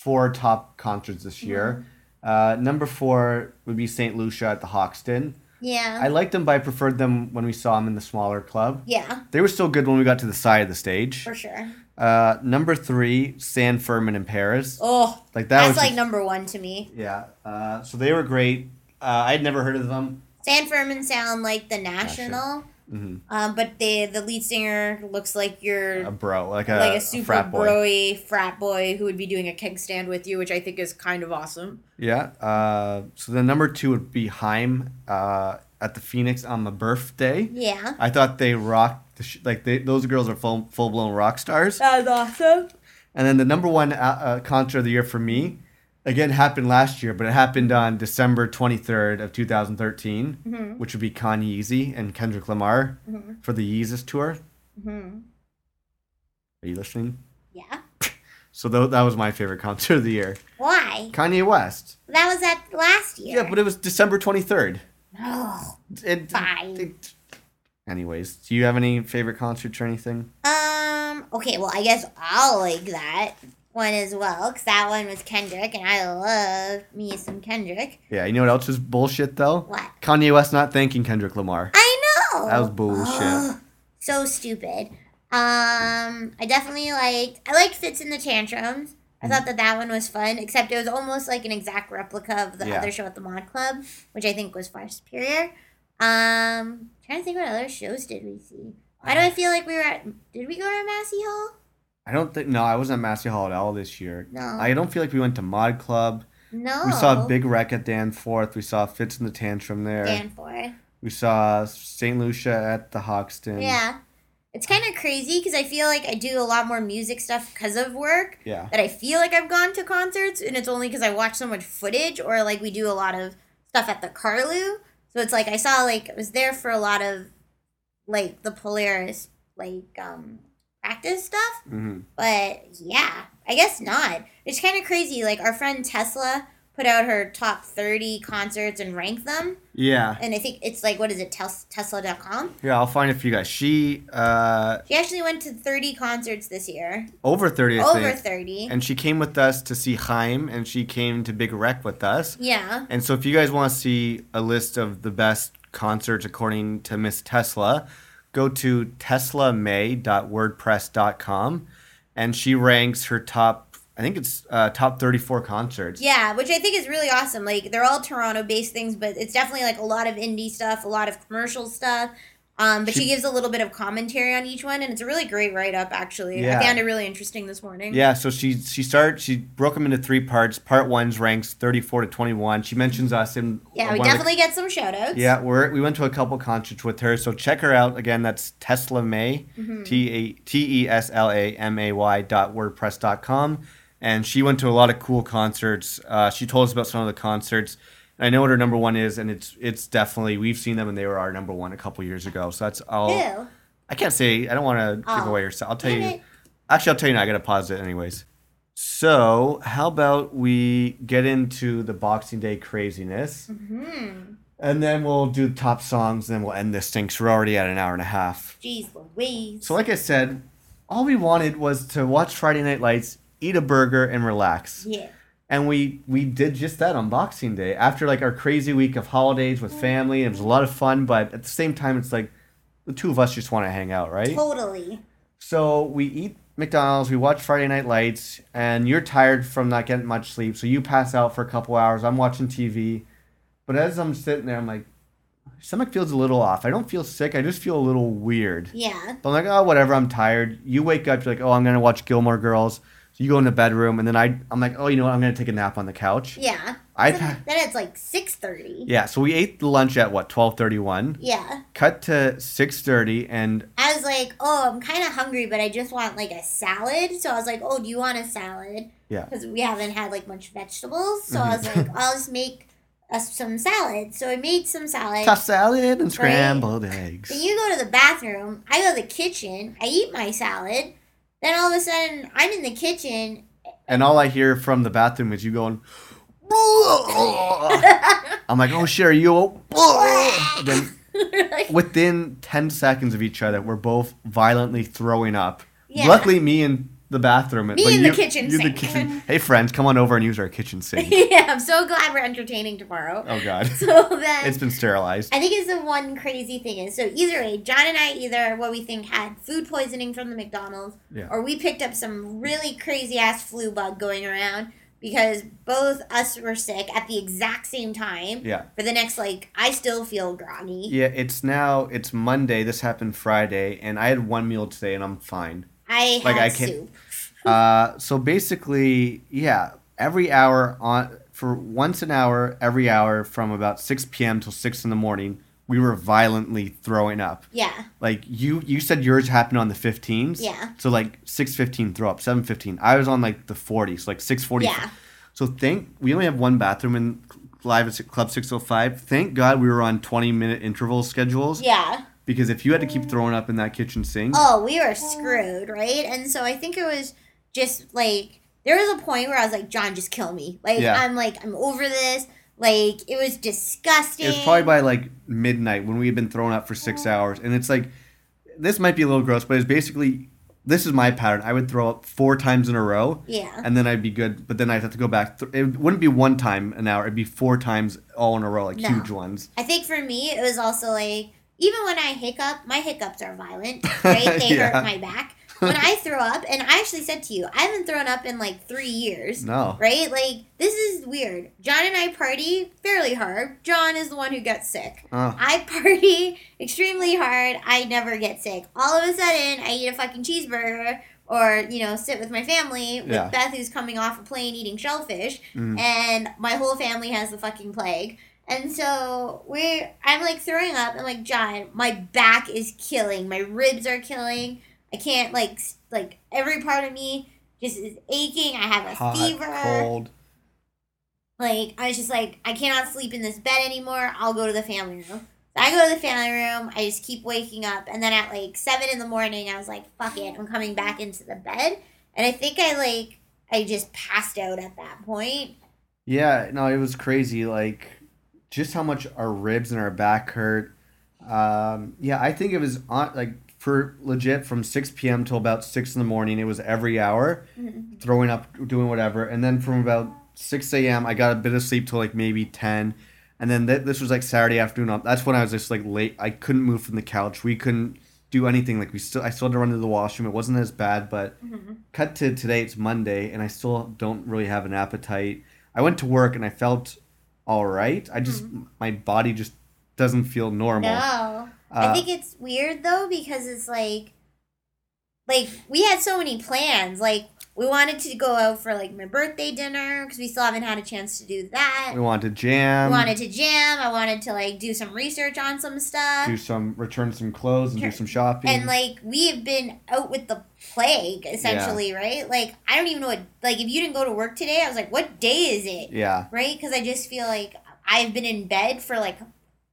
four top concerts this year. Uh, number four would be St. Lucia at the Hoxton. Yeah. I liked them, but I preferred them when we saw them in the smaller club. yeah, They were still good when we got to the side of the stage. for sure. Uh, number three, San Fermin in Paris. Oh, Like that that's was like just- number one to me. yeah. Uh, so they were great. Uh, I'd never heard of them. San Fermin sound like the National, hmm um, but the the lead singer looks like your A bro, like a, like a super frat broy frat boy who would be doing a keg stand with you, which I think is kind of awesome. Yeah. Uh, so the number two would be Haim uh, at the Phoenix on my birthday. Yeah. I thought they rocked. The sh- like they, those girls are full full blown rock stars. That was awesome. And then the number one uh, uh, concert of the year for me, again happened last year, but it happened on December twenty third of two thousand mm-hmm. which would be Kanye Yeezy and Kendrick Lamar mm-hmm. for the Yeezus tour. Mm-hmm. Are you listening? Yeah. So th- that was my favorite concert of the year. Why? Kanye West. That was at last year. Yeah, but it was December twenty third. Oh. It, Fine. it- anyways, do you have any favorite concerts or anything? Um. Okay. Well, I guess I'll like that one as well because that one was Kendrick, and I love me some Kendrick. Yeah, you know what else is bullshit though? What? Kanye West not thanking Kendrick Lamar. I know. That was bullshit. So stupid. Um. I definitely liked. I liked Fitz and the Tantrums. I Mm. thought that that one was fun, except it was almost like an exact replica of the Yeah. other show at the Mod Club, which I think was far superior. Um, trying to think what other shows did we see? Why do I feel like we were at? Did we go to Massey Hall? I don't think no, I wasn't at Massey Hall at all this year. No. I don't feel like we went to Mod Club. No. We saw a Big Wreck at Danforth. We saw Fitz and the Tantrum there. Danforth. We saw St. Lucia at the Hoxton. Yeah. It's kind of crazy because I feel like I do a lot more music stuff because of work. Yeah. That I feel like I've gone to concerts, and it's only because I watch so much footage, or like we do a lot of stuff at the Carlu. So it's like I saw like I was there for a lot of like the Polaris like um practice stuff. hmm But yeah, I guess not. It's kind of crazy. Like our friend Tesla put out her top 30 concerts and ranked them. Yeah. And I think it's like, what is it, tes- Tesla.com? Yeah, I'll find it for you guys. She uh She actually went to 30 concerts this year. over 30 I Over think. 30. And she came with us to see Haim and she came to Big Wreck with us. yeah. And so if you guys want to see a list of the best concerts according to Miss Tesla, go to teslamay.wordpress.com and she ranks her top I think it's uh, top 34 concerts. Yeah, which I think is really awesome. Like they're all Toronto based things, but it's definitely like a lot of indie stuff, a lot of commercial stuff. Um, but she, She- gives a little bit of commentary on each one, and it's a really great write up. Actually, Yeah. I found it really interesting this morning. Yeah, so she she started she broke them into three parts. Part one's ranks 34 to 21. She mentions us in Yeah, we one of the- definitely get some shout outs. Yeah, we're we went to a couple concerts with her, so check her out again. That's Tesla May, Mm-hmm. T A T E S L A M A Y dot wordpress dot com, and she went to a lot of cool concerts. Uh, she told us about some of the concerts. I know what her number one is, and it's it's definitely we've seen them, and they were our number one a couple years ago. So that's all. Ew. I can't say. I don't want to give Oh. away her. I'll tell you. it. Actually, I'll tell you now. I gotta pause it anyways. So, how about we get into the Boxing Day craziness, Hmm. and then we'll do top songs, and then we'll end this thing. Cause we're already at an hour and a half. Jeez Louise. So, like I said, all we wanted was to watch Friday Night Lights, eat a burger, and relax. yeah. And we we did just that on Boxing Day after like our crazy week of holidays with family. It was a lot of fun, but at the same time, it's like the two of us just want to hang out, right? Totally. So we eat McDonald's, we watch Friday Night Lights, and you're tired from not getting much sleep, so you pass out for a couple hours. I'm watching TV, but as I'm sitting there, I'm like, stomach feels a little off. I don't feel sick. I just feel a little weird. Yeah. But I'm like, oh, whatever. I'm tired. You wake up, you're like, oh, I'm gonna watch Gilmore Girls. You go in the bedroom, and then I, I'm like, oh, you know what? I'm gonna take a nap on the couch. Yeah. I then, then it's like six thirty. Yeah. So we ate the lunch at what 12:31. Yeah. Cut to 6:30, and I was like, oh, I'm kind of hungry, but I just want like a salad. So I was like, oh, do you want a salad? Yeah. Because we haven't had like much vegetables. So I was mm-hmm. like, I'll just make us some salad. So I made some salad. tossed salad and scrambled eggs. Then you go to the bathroom. I go to the kitchen. I eat my salad. Then all of a sudden, I'm in the kitchen. And all I hear from the bathroom is you going. I'm like, oh shit, are you? then within ten seconds of each other, we're both violently throwing up. Yeah. Luckily, me in the bathroom. Me in the kitchen you the sink. kitchen. Hey friends, come on over and use our kitchen sink. yeah, I'm so glad we're entertaining tomorrow. oh god, So then, it's been sterilized. I think it's the one crazy thing is so either way, John and I either what we think had food poisoning from the McDonald's, Yeah. or we picked up some really crazy ass flu bug going around because both us were sick at the exact same time. Yeah. For the next like, I still feel groggy. Yeah, it's now it's Monday. This happened Friday, and I had one meal today, and I'm fine. I Like, I can't- soup. Uh, so basically, yeah, every hour on for once an hour, every hour from about six p.m. till six in the morning, we were violently throwing up. Yeah. Like you, you said yours happened on the 15s. Yeah. So like six fifteen throw up, seven fifteen. I was on like the 40s, like six forty. Yeah. So thank we only have one bathroom in live at Club Six Hundred Five. Thank God we were on twenty minute interval schedules Yeah. Because if you had to keep throwing up in that kitchen sink, Oh, we were screwed, right? And so I think it was just like there was a point where I was like, John, just kill me. Like Yeah. I'm like I'm over this. Like it was disgusting. It was probably by like midnight when we had been thrown up for six hours, and it's like this might be a little gross, but it's basically this is my pattern. I would throw up four times in a row, yeah. and then I'd be good. But then I'd have to go back. Th- it wouldn't be one time an hour; it'd be four times all in a row, like No. huge ones. I think for me it was also like even when I hiccup, my hiccups are violent, right? They Yeah. hurt my back. When I throw up, and I actually said to you, I haven't thrown up in like three years. No, Right? Like, this is weird. John and I party fairly hard. John is the one who gets sick. Oh. I party extremely hard. I never get sick. All of a sudden, I eat a fucking cheeseburger or you know sit with my family with Yeah. Beth who's coming off a plane eating shellfish Mhm. and my whole family has the fucking plague. And so we're I'm like throwing up. I'm like, John, my back is killing. My ribs are killing. I can't like like every part of me just is aching. I have a Hot, fever. cold. Like I was just like, I cannot sleep in this bed anymore. I'll go to the family room. So I go to the family room. I just keep waking up, and then at like seven in the morning, I was like, "Fuck it, I'm coming back into the bed." And I think I like I just passed out at that point. Yeah, no, it was crazy. Like, just how much our ribs and our back hurt. Um, yeah, I think it was on like for legit from six p.m. till about six in the morning. It was every hour, throwing up, doing whatever, and then from about six a.m. I got a bit of sleep till like maybe ten, and then th- this was like Saturday afternoon. That's when I was just like late. I couldn't move from the couch. We couldn't do anything. Like we still, I still had to run to the washroom. It wasn't as bad, but cut to today. It's Monday, and I still don't really have an appetite. I went to work and I felt all right. I just my body just doesn't feel normal. No. Uh, I think it's weird though because it's like like we had so many plans. Like we wanted to go out for like my birthday dinner because we still haven't had a chance to do that. we wanted to jam, we wanted to jam. I wanted to like do some research on some stuff. do some return some clothes and do some shopping. And like we have been out with the plague essentially, right? Like I don't even know what like if you didn't go to work today, I was like, what day is it? yeah, right? Because I just feel like I've been in bed for like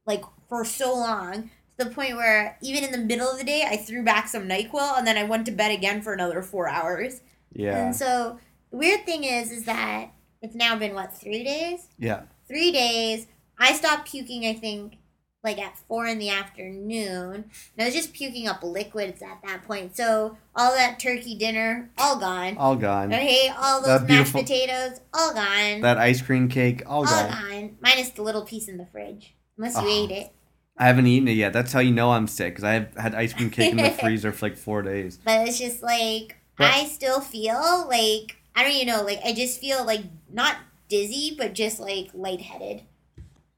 like for so long the point where even in the middle of the day, I threw back some Nyquil and then I went to bed again for another four hours. Yeah, And so the weird thing is, is that it's now been what three days? yeah. Three days. I stopped puking. I think like at four in the afternoon. And I was just puking up liquids at that point. So all that turkey dinner, all gone. All gone. Okay, all those That mashed potatoes, all gone. That ice cream cake, all gone. All gone. gone. Minus the little piece in the fridge. Unless you Oh. ate it. I haven't eaten it yet. That's how you know I'm sick because I have had ice cream cake in the freezer for like four days. But it's just like, But- I still feel like, I don't even know, like, I just feel like not dizzy, but just like lightheaded.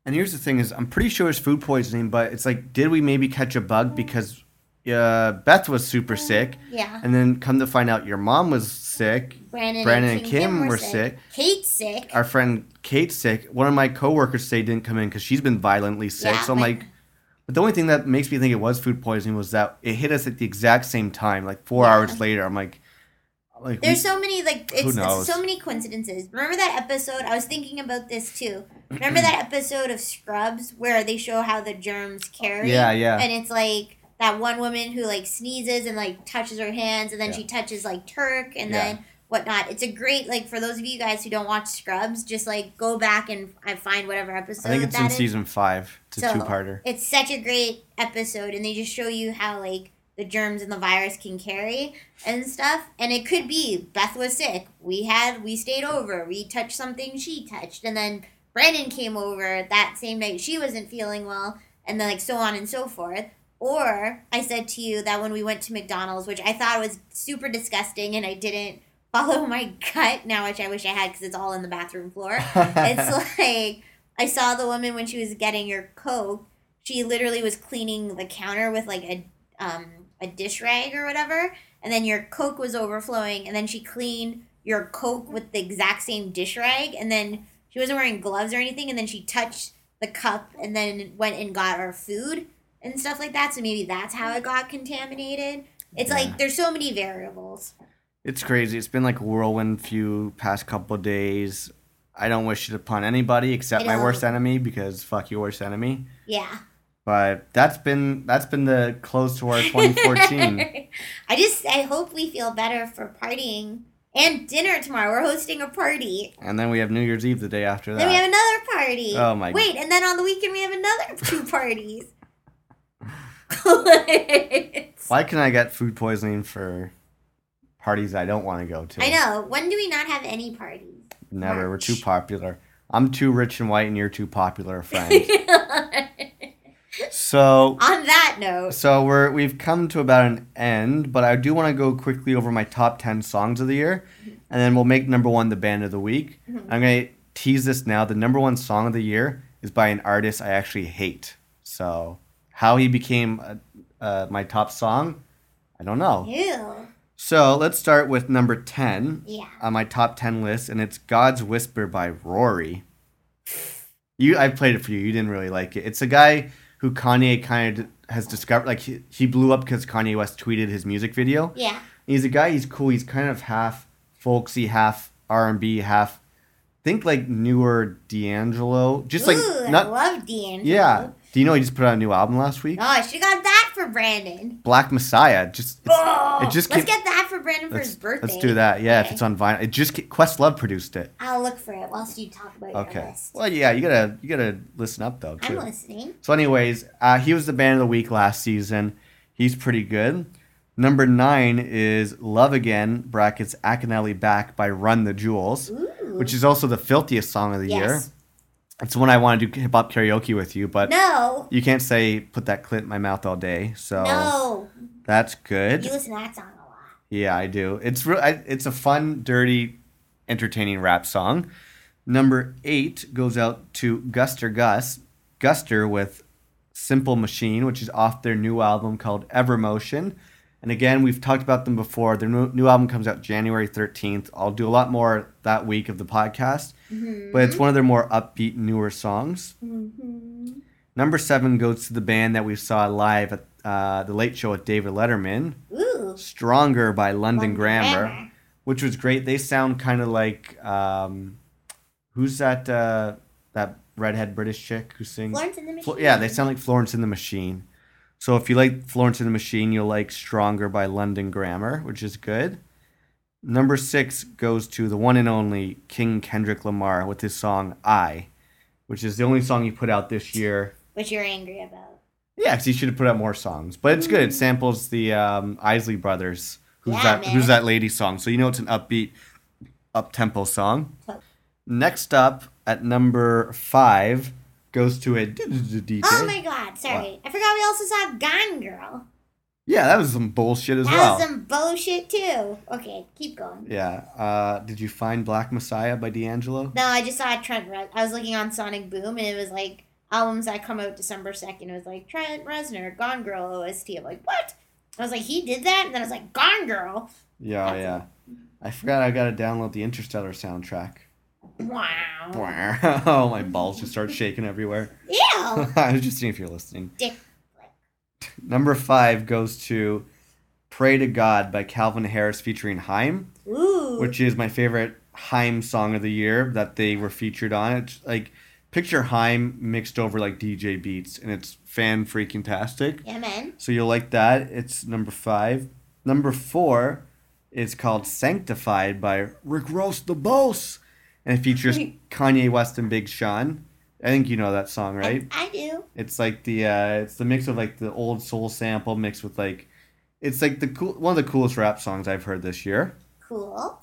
And here's the thing: is I'm pretty sure it's food poisoning, but it's like, did we maybe catch a bug because uh, Beth was super sick, Yeah. and then come to find out your mom was sick. Brandon, Brandon and and Kim, Kim were were sick. sick. Kate's sick. Our friend Kate's sick. One of my coworkers say didn't come in because she's been violently sick. Yeah, so I'm like, but the only thing that makes me think it was food poisoning was that it hit us at the exact same time, like four Yeah. hours later. I'm like, like There's we- so many like it's, so many coincidences. Remember that episode? I was thinking about this too. Remember that episode of Scrubs where they show how the germs carry? Yeah, yeah. And it's like that one woman who like sneezes and like touches her hands, and then Yeah. she touches like Turk, and Yeah. then whatnot. It's a great like for those of you guys who don't watch Scrubs, just like go back and I find whatever episode. I think it's in is. season five. It's a So, two-parter. It's such a great episode, and they just show you how like the germs and the virus can carry and stuff. And it could be Beth was sick. We had we stayed over. We touched something she touched, and then Brandon came over that same night. She wasn't feeling well, and then like so on and so forth. Or I said to you that when we went to McDonald's, which I thought was super disgusting, and I didn't follow my gut now, which I wish I had because it's all in the bathroom floor it's like I saw the woman when she was getting your coke. She literally was cleaning the counter with like a um a dish rag or whatever, and then your coke was overflowing, and then she cleaned your coke with the exact same dish rag, and then she wasn't wearing gloves or anything, and then she touched the cup, and then went and got our food and stuff like that. So maybe that's how it got contaminated. It's Yeah. like there's so many variables. It's crazy. It's been like a whirlwind few past couple days. I don't wish it upon anybody except my worst enemy because fuck your worst enemy. Yeah. But that's been that's been the close to our 2014. I just I hope we feel better for partying and dinner tomorrow. We're hosting a party. and then we have New Year's Eve the day after that Then we have another party. Oh my- Wait, and then on the weekend we have another two parties. Why can I get food poisoning for parties I don't want to go to? I know. When do we not have any parties? Never. We're too popular. I'm too rich and white, and you're too popular, friend. So on that note, So we're we've come to about an end, but I do want to go quickly over my top ten songs of the year, and then we'll make number one the band of the week. I'm gonna tease this now. The number one song of the year is by an artist I actually hate. So how he became uh, uh, my top song, I don't know. ew. So let's start with number 10 Yeah. on my top 10 list, and it's God's Whisper by Raury. You, I played it for you. You didn't really like it. It's a guy who Kanye kind of has discovered. Like he, he blew up because Kanye West tweeted his music video. Yeah. He's a guy. He's cool. He's kind of half folksy, half R and B, half think like newer D'Angelo. Just like Ooh, I not. love D'Angelo. Yeah. Do you know he just put out a new album last week? Oh, I should have got that for Brandon. Black Messiah. Just Oh, it just let's came- get that for Brandon for his birthday. let's do that. Yeah, if it's on vinyl. It just Questlove produced it. I'll look for it whilst you talk about your Okay. list. Well, yeah, you gotta you gotta listen up though I'm listening. So, anyways, uh, he was the band of the week last season. He's pretty good. Number nine is Love Again, brackets Akinyele Back by Run the Jewels, Ooh. which is also the filthiest song of the year. It's the one I want to do hip hop karaoke with you, but No. you can't say put that clit in my mouth all day. So No. that's good. You listen to that song a lot. Yeah, I do. It's real. I, it's a fun, dirty, entertaining rap song. Number eight goes out to Guster Gus, Guster with "Simple Machine," which is off their new album called Evermotion. And again, we've talked about them before. Their new, new album comes out January thirteenth. I'll do a lot more that week of the podcast, but it's one of their more upbeat, newer songs. Number seven goes to the band that we saw live at uh, the Late Show with David Letterman. Ooh. Stronger by London, London Grammar, Grammar. which was great. They sound kind of like um, who's that uh, that redhead British chick who sings? Florence the Machine. yeah, they sound like Florence and the Machine. So if you like Florence and the Machine, you'll like Stronger by London Grammar, which is good. Number six goes to the one and only King Kendrick Lamar with his song "I," which is the only song he put out this year. Which you're angry about. Yeah, because he should have put out more songs. But it's good. It samples the um, Isley Brothers. Who's Yeah, that? man. Who's that lady song? So you know it's an upbeat, up tempo song. Next up at number five goes to a DJ. Oh my god, sorry. I forgot we also saw Gone Girl. Yeah, that was some bullshit as That well. That was some bullshit too. Okay, keep going. Yeah. Uh, did you find Black Messiah by D'Angelo? No, I just saw Trent. Re- I was looking on Sonic Boom, and it was like albums that come out December second. It was like Trent Reznor, Gone Girl OST. I'm like, what? I was like, he did that, and then I was like, Gone Girl. Yeah, That's yeah. I forgot I gotta download the Interstellar soundtrack. Wow. oh, my balls just start shaking everywhere. Ew. I was just seeing if you're listening. Dick. Number five goes to Pray to God by Calvin Harris featuring Haim, Ooh. which is my favorite Haim song of the year that they were featured on. It's like picture Haim mixed over like DJ beats, and it's fan freaking tastic. yeah, man. So you'll like that. It's number five. Number four is called Sanctified by Rick Ross the Boss. And it features Kanye West and Big Sean. I think you know that song, right? I, I do. It's like the uh it's the mix of like the old soul sample mixed with like it's like the cool one of the coolest rap songs I've heard this year. Cool.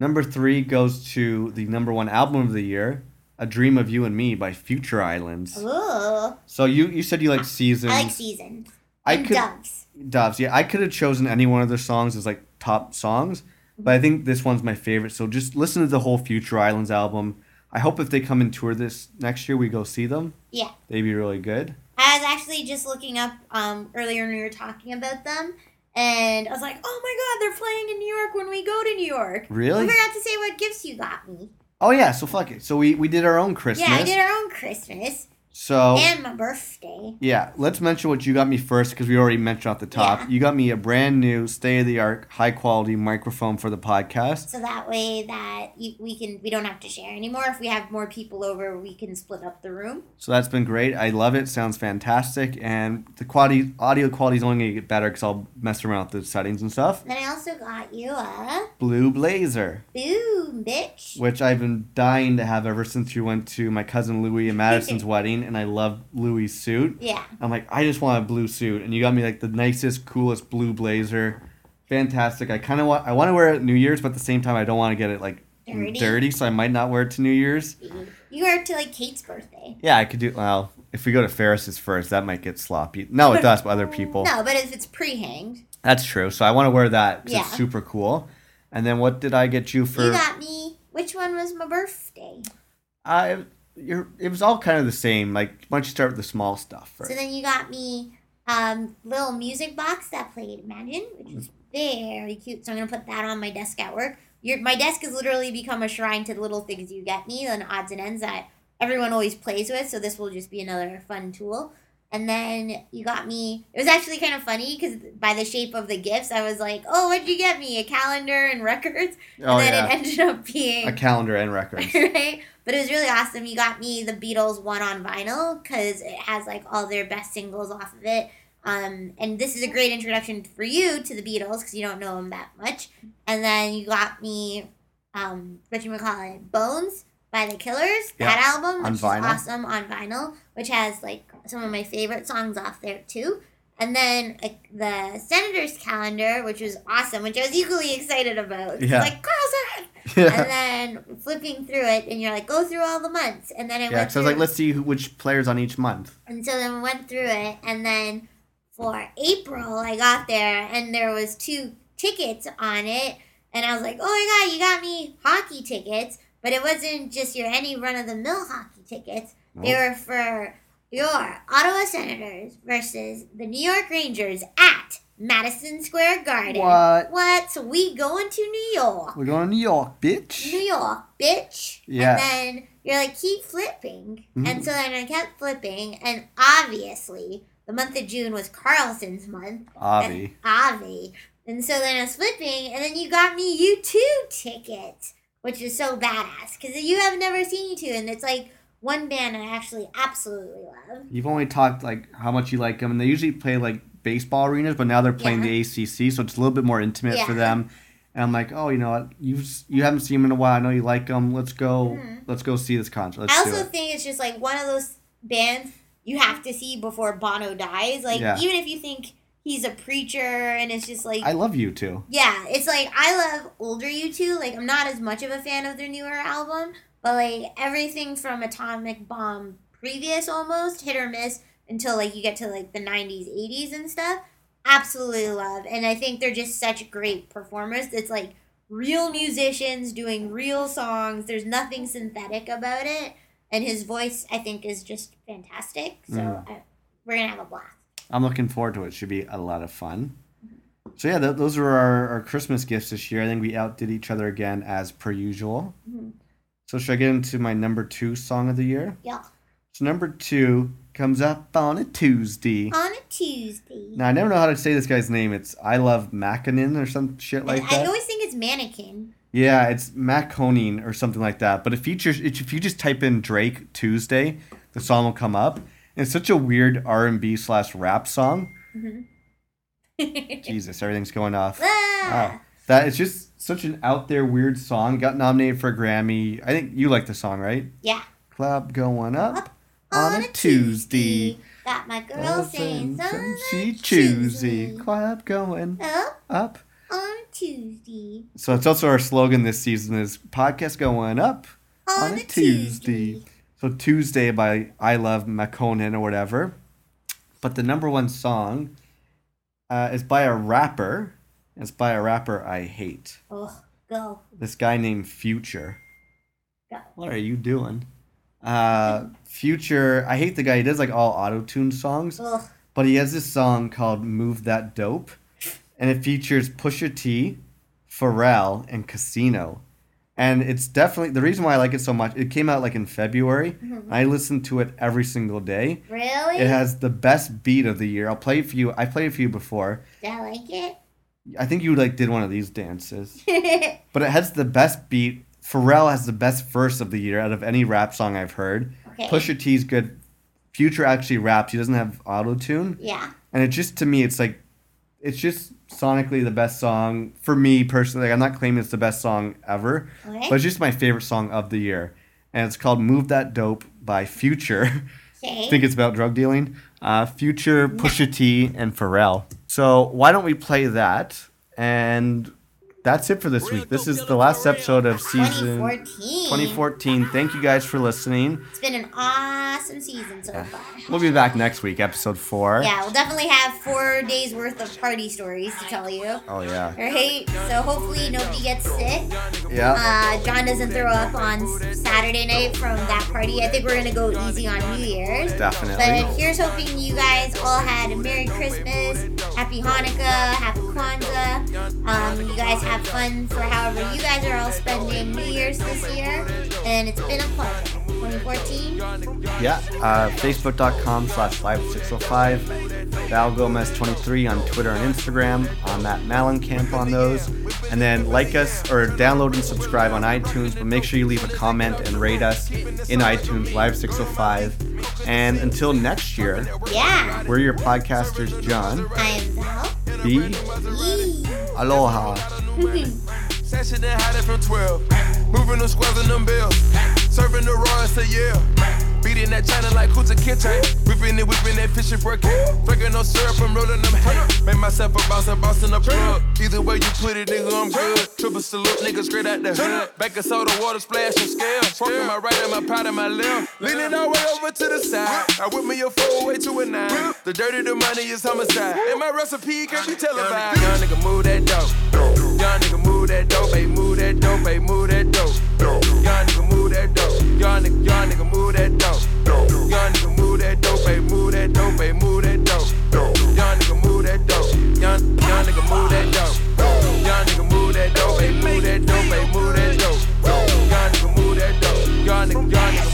Number three goes to the number one album of the year, A Dream of You and Me by Future Islands. Ooh. So you you said you like seasons. I like seasons. I and could doves. Doves, yeah. I could have chosen any one of their songs as like top songs, but I think this one's my favorite. So just listen to the whole Future Islands album. I hope if they come and tour this next year, we go see them. Yeah. They'd be really good. I was actually just looking up um, earlier when we were talking about them, and I was like, "Oh my god, they're playing in New York when we go to New York." Really? I forgot to say what gifts you got me. Oh yeah, so fuck it. So we we did our own Christmas. Yeah, I did our own Christmas So and my birthday. yeah, let's mention what you got me first because we already mentioned off the top. Yeah. You got me a brand new, state of the art, high quality microphone for the podcast. So that way that you, we can we don't have to share anymore. If we have more people over, we can split up the room. So that's been great. I love it. Sounds fantastic, and the quality, audio quality is only gonna get better because I'll mess around with the settings and stuff. Then I also got you a Blue Blazer, boom, bitch. which I've been dying to have ever since you went to my cousin Louie and Madison's wedding, and I love Louis' suit. Yeah. I'm like, I just want a blue suit, and you got me like the nicest, coolest blue blazer. Fantastic. I kind of want. I want to wear it at New Year's, but at the same time, I don't want to get it like Dirty. dirty, so I might not wear it to New Year's. You wear it to like Kate's birthday. Yeah, I could do. Well, if we go to Ferris's first, that might get sloppy. No, with us, but other people. No, but if it's pre-hanged, That's true. So I want to wear that 'cause it's Yeah. super cool. And then what did I get you for? you got me. Which one was my birthday? I, you're, it was all kind of the same. Like, why don't you start with the small stuff first? So then you got me um little music box that played Imagine, which is very cute. So I'm gonna put that on my desk at work. Your my desk has literally become a shrine to the little things you get me, and odds and ends that everyone always plays with. So this will just be another fun tool. And then you got me. It was actually kind of funny because by the shape of the gifts, I was like, "Oh, what'd you get me? A calendar and records." Oh and then yeah, it ended up being a calendar and records. right? But it was really awesome. You got me the Beatles one on vinyl because it has like all their best singles off of it. Um, and this is a great introduction for you to the Beatles because you don't know them that much. And then you got me, um, what you call it, Bones by the Killers. Yeah, That album, on which vinyl. is awesome on vinyl, which has like some of my favorite songs off there too. And then uh, the Senator's calendar, which was awesome, which I was equally excited about. Yeah. like Karlsson, yeah, and then flipping through it, and you're like, go through all the months, and then I yeah. went Because I was like, let's see who, which players on each month. and so then we went through it, and then for April, I got there, and there was two tickets on it, and I was like, oh my god, you got me hockey tickets, but it wasn't just your any run of the mill hockey tickets. They were for your Ottawa Senators versus the New York Rangers at Madison Square Garden. What? What? So we going to New York. We're going to New York, bitch. New York, bitch. Yeah. And then you're like, keep flipping. Mhm. And so then I kept flipping. And obviously, the month of June was Karlsson's month. Avi. Avi. And so then I was flipping. And then you got me U2 tickets, which is so badass. Because you have never seen U2. And it's like one band I actually absolutely love. You've only talked like how much you like them, and they usually play like baseball arenas, but now they're playing the ACC, so it's a little bit more intimate for them. And I'm like, oh, you know what? You you haven't seen them in a while. I know you like them. Let's go. Mm-hmm. Let's go see this concert. Let's I also it. think it's just like one of those bands you have to see before Bono dies. Like, Yeah. even if you think he's a preacher and it's just like. I love you too. Yeah, it's like I love older U2. Like I'm not as much of a fan of their newer album, but like everything from Atomic Bomb previous almost hit or miss until like you get to like the 90s, 80s and stuff. Absolutely love. And I think they're just such great performers. It's like real musicians doing real songs. There's nothing synthetic about it. And his voice, I think, is just fantastic. So Mm. I, we're going to have a blast. I'm looking forward to it. Should be a lot of fun. So yeah, th- those were our, our Christmas gifts this year. I think we outdid each other again as per usual. Mhm. So should I get into my number two song of the year? Yeah. So number two comes up on a Tuesday. On a Tuesday. Now I never know how to say this guy's name. It's I love Mackinnon or some shit like I that. I always think it's mannequin. Yeah, it's Maconing or something like that. But if features if you just type in Drake Tuesday, the song will come up. And it's such a weird R and B slash rap song. Jesus, everything's going off. Ah, Wow. That it's just such an out there weird song. Got nominated for a Grammy. I think you like the song, right? Yeah. Club going up on, a Tuesday. Got my girl saying something. she choosy. Club going Up up. on a Tuesday. So it's also our slogan this season is podcast going up On, on a a Tuesday. Tuesday. So Tuesday by I Love Maconan or whatever. But the number one song uh, is by a rapper. It's by a rapper I hate. Oh, go. This guy named Future. Go. What are you doing? Uh, Future. I hate the guy. He does like all auto tune songs, Ugh. but he has this song called "Move That Dope," and it features Pusha T, Pharrell, and Casino. And it's definitely the reason why I like it so much. It came out like in February. Mm-hmm. I listen to it every single day. Really? It has the best beat of the year. I'll play it for you. I played it for you before. Do I like it? I think you like did one of these dances. but it has the best beat. Pharrell has the best verse of the year out of any rap song I've heard. Okay. Pusha T's good. Future actually raps. He doesn't have auto tune, Yeah. and it just to me, it's like, it's just sonically the best song for me personally. Like I'm not claiming it's the best song ever, Okay. but it's just my favorite song of the year, and it's called "Move That Dope" by Future. Okay. I think it's about drug dealing. Uh, Future, Pusha T, and Pharrell. So why don't we play that? And that's it for this week. This is the last episode of season 2014. 2014. Thank you guys for listening. It's been an awesome season so far. We'll be back next week, episode four. Yeah, we'll definitely have four days worth of party stories to tell you. Oh yeah. Right? So hopefully nobody gets sick. Yeah. Uh, John doesn't throw up on Saturday night from that party. I think we're gonna go easy on New Year's. Definitely. But here's hoping you guys all had a Merry Christmas, Happy Hanukkah, Happy Kwanzaa. Um, you guys have fun for however you guys are all spending New Year's this year. And it's been a pleasure. 2014. Yeah, uh, facebook.com slash live605, Val Gomez 23 on Twitter and Instagram. I'm at Malencamp on those. And then like us or download and subscribe on iTunes, but make sure you leave a comment and rate us in iTunes, Live605. And until next year, Yeah. we're your podcasters, John, I am Val. B, Aloha. Sashing and hiding from 12. Moving them squares and them bills. Serving the Royals to yeah. Beating that China like Kunta Kinte. Whipping it, whipping that fishing brook. Drinking no syrup, I'm rolling them hay. Make myself a boss and boss in the plug. Either way you put it, nigga, I'm good. Triple salute, nigga, straight out the hood. Back of soda, water splash and scale. Smoking my right and my pot and my left. Leaning all way over to the side. I whip me a four way to a nine. The dirty, the money is homicide. And my recipe can't be televised. Young nigga, move that dope. Young nigga, move that dope, ayy, move that dope, ayy, move that dope. Young nigga, move that dope. Young nigga, young nigga, move that dope. Young nigga, move that dope, ayy, move that dope, ayy, move that dope. Young nigga, move that dope. Young, young nigga, move that dope. Young nigga, move that dope, ayy, move that dope, ayy, move that dope. Young nigga, move that dope. Young nigga, young nigga,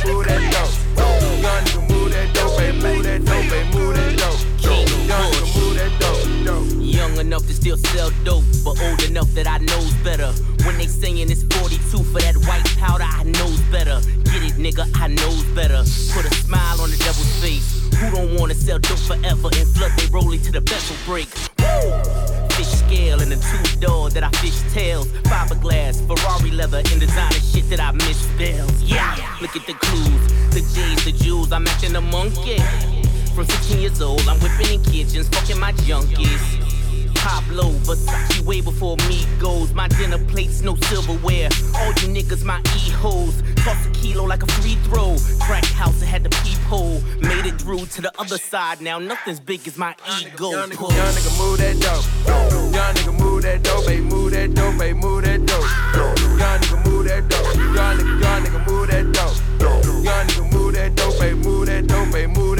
enough to still sell dope, but old enough that I knows better. When they saying it's 42 for that white powder, I knows better. Get it, nigga, I knows better. Put a smile on the devil's face. Who don't wanna sell dope forever and flood they rolling to the vessel break? Woo! Fish scale and a two door that I fish tails. Fiberglass, Ferrari leather, and designer shit that I misspells. Yeah, look at the clues, the J's, the jewels. I'm acting a monkey. From 16 years old, I'm whipping in kitchens, fucking my junkies. Pablo, Versace way before me goes. My dinner plates, no silverware. All you niggas, my e-hoes. Toss a kilo like a free throw. Crack house, it had the peephole. Made it through to the other side. Now nothing's big as my ego. Young nigga, young nigga, move that dope. Young nigga, move that dope, ayy, move that dope, ayy, move that dope. Young nigga, move that dope. Young nigga, young nigga, move that dope. Young nigga, move that dope, ayy, move that dope, ayy, move that dope.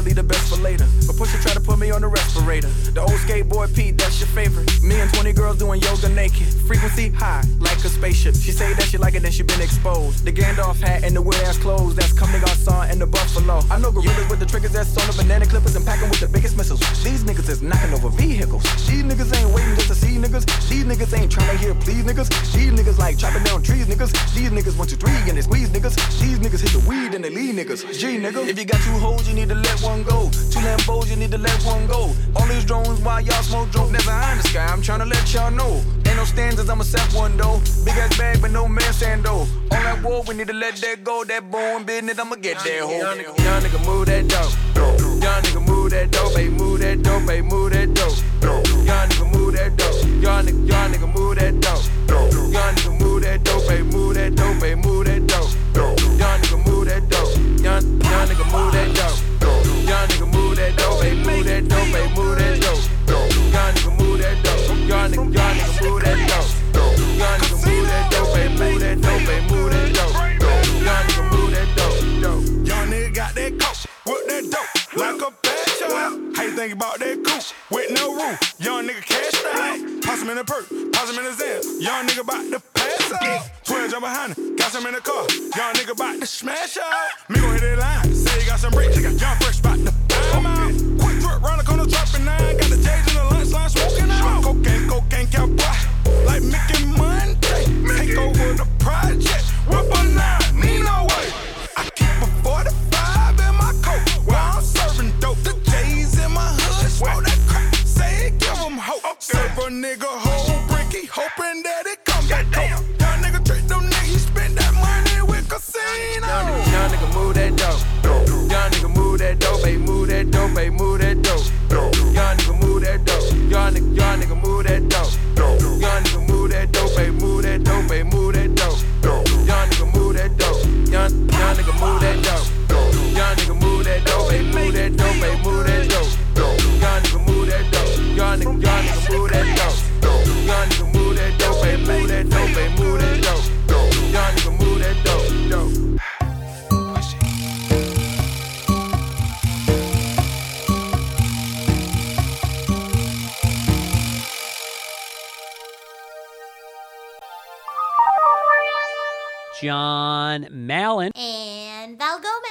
Leave the best later. But Pusha try to put me on the respirator. The old skateboard Pete, that's your favorite. Me and 20 girls doing yoga naked. Frequency high, like a spaceship. She say that she like it, then she been exposed. The Gandalf hat and the weird ass clothes. That's Comme des Garçons and the buffalo. I know gorillas with the triggers that's on the banana clippers and packing with the biggest missiles. These niggas is knocking over vehicles. These niggas ain't waiting just to see niggas. These niggas ain't trying to hear please niggas. These niggas like chopping down trees niggas. These niggas one two three and they squeeze niggas. These niggas hit the weed and they leave niggas. G nigga. If you got two hoes, you need to let one go. Two Lambos, you need to let one go. All these drones while y'all smoke dope, never eye in the sky. I'm trying to let y'all know. Ain't no stanzas, I'ma set one though. Big ass bag, but no man stand though. All that war, we need to let that go. That bone business, I'ma get that hoe. Young nigga, nigga, move that dope. Young nigga, move that dope, ayy, move that dope, ayy, move that dope. Young nigga, move that dope. Young nigga, young nigga, move that dope. Young nigga, move that dope, ayy, move that dope, ayy, move that dope. Young nigga, move that dope. Young, young nigga, move that dope. Ayy, move that dope. Young nigga, move that dope. Young nigga, young nigga, move that dope. Young nigga, move that dope, ayy, move that dope, ayy, move that dope. Young nigga, move that dope. Young nigga got that coat, whip that dope, like a bad shot. How you think about that coupe with no roof? Young nigga cash out. Toss him in a perk, toss him in a Xan. Young nigga bout to pass out. 12 jump behind him, got some in the car. Young nigga bout to smash out. Me gon' hit that line, Young nigga, young nigga move that dope. Young nigga move that dope, baby, move that dope, baby, move that dope. Young nigga move that dope. Young, young nigga move that dope. Young nigga move that dope, baby, move that dope, baby, move that dope. Young nigga move that dope. Young nigga, young nigga move that dope. John Mallon. And Val Gomez.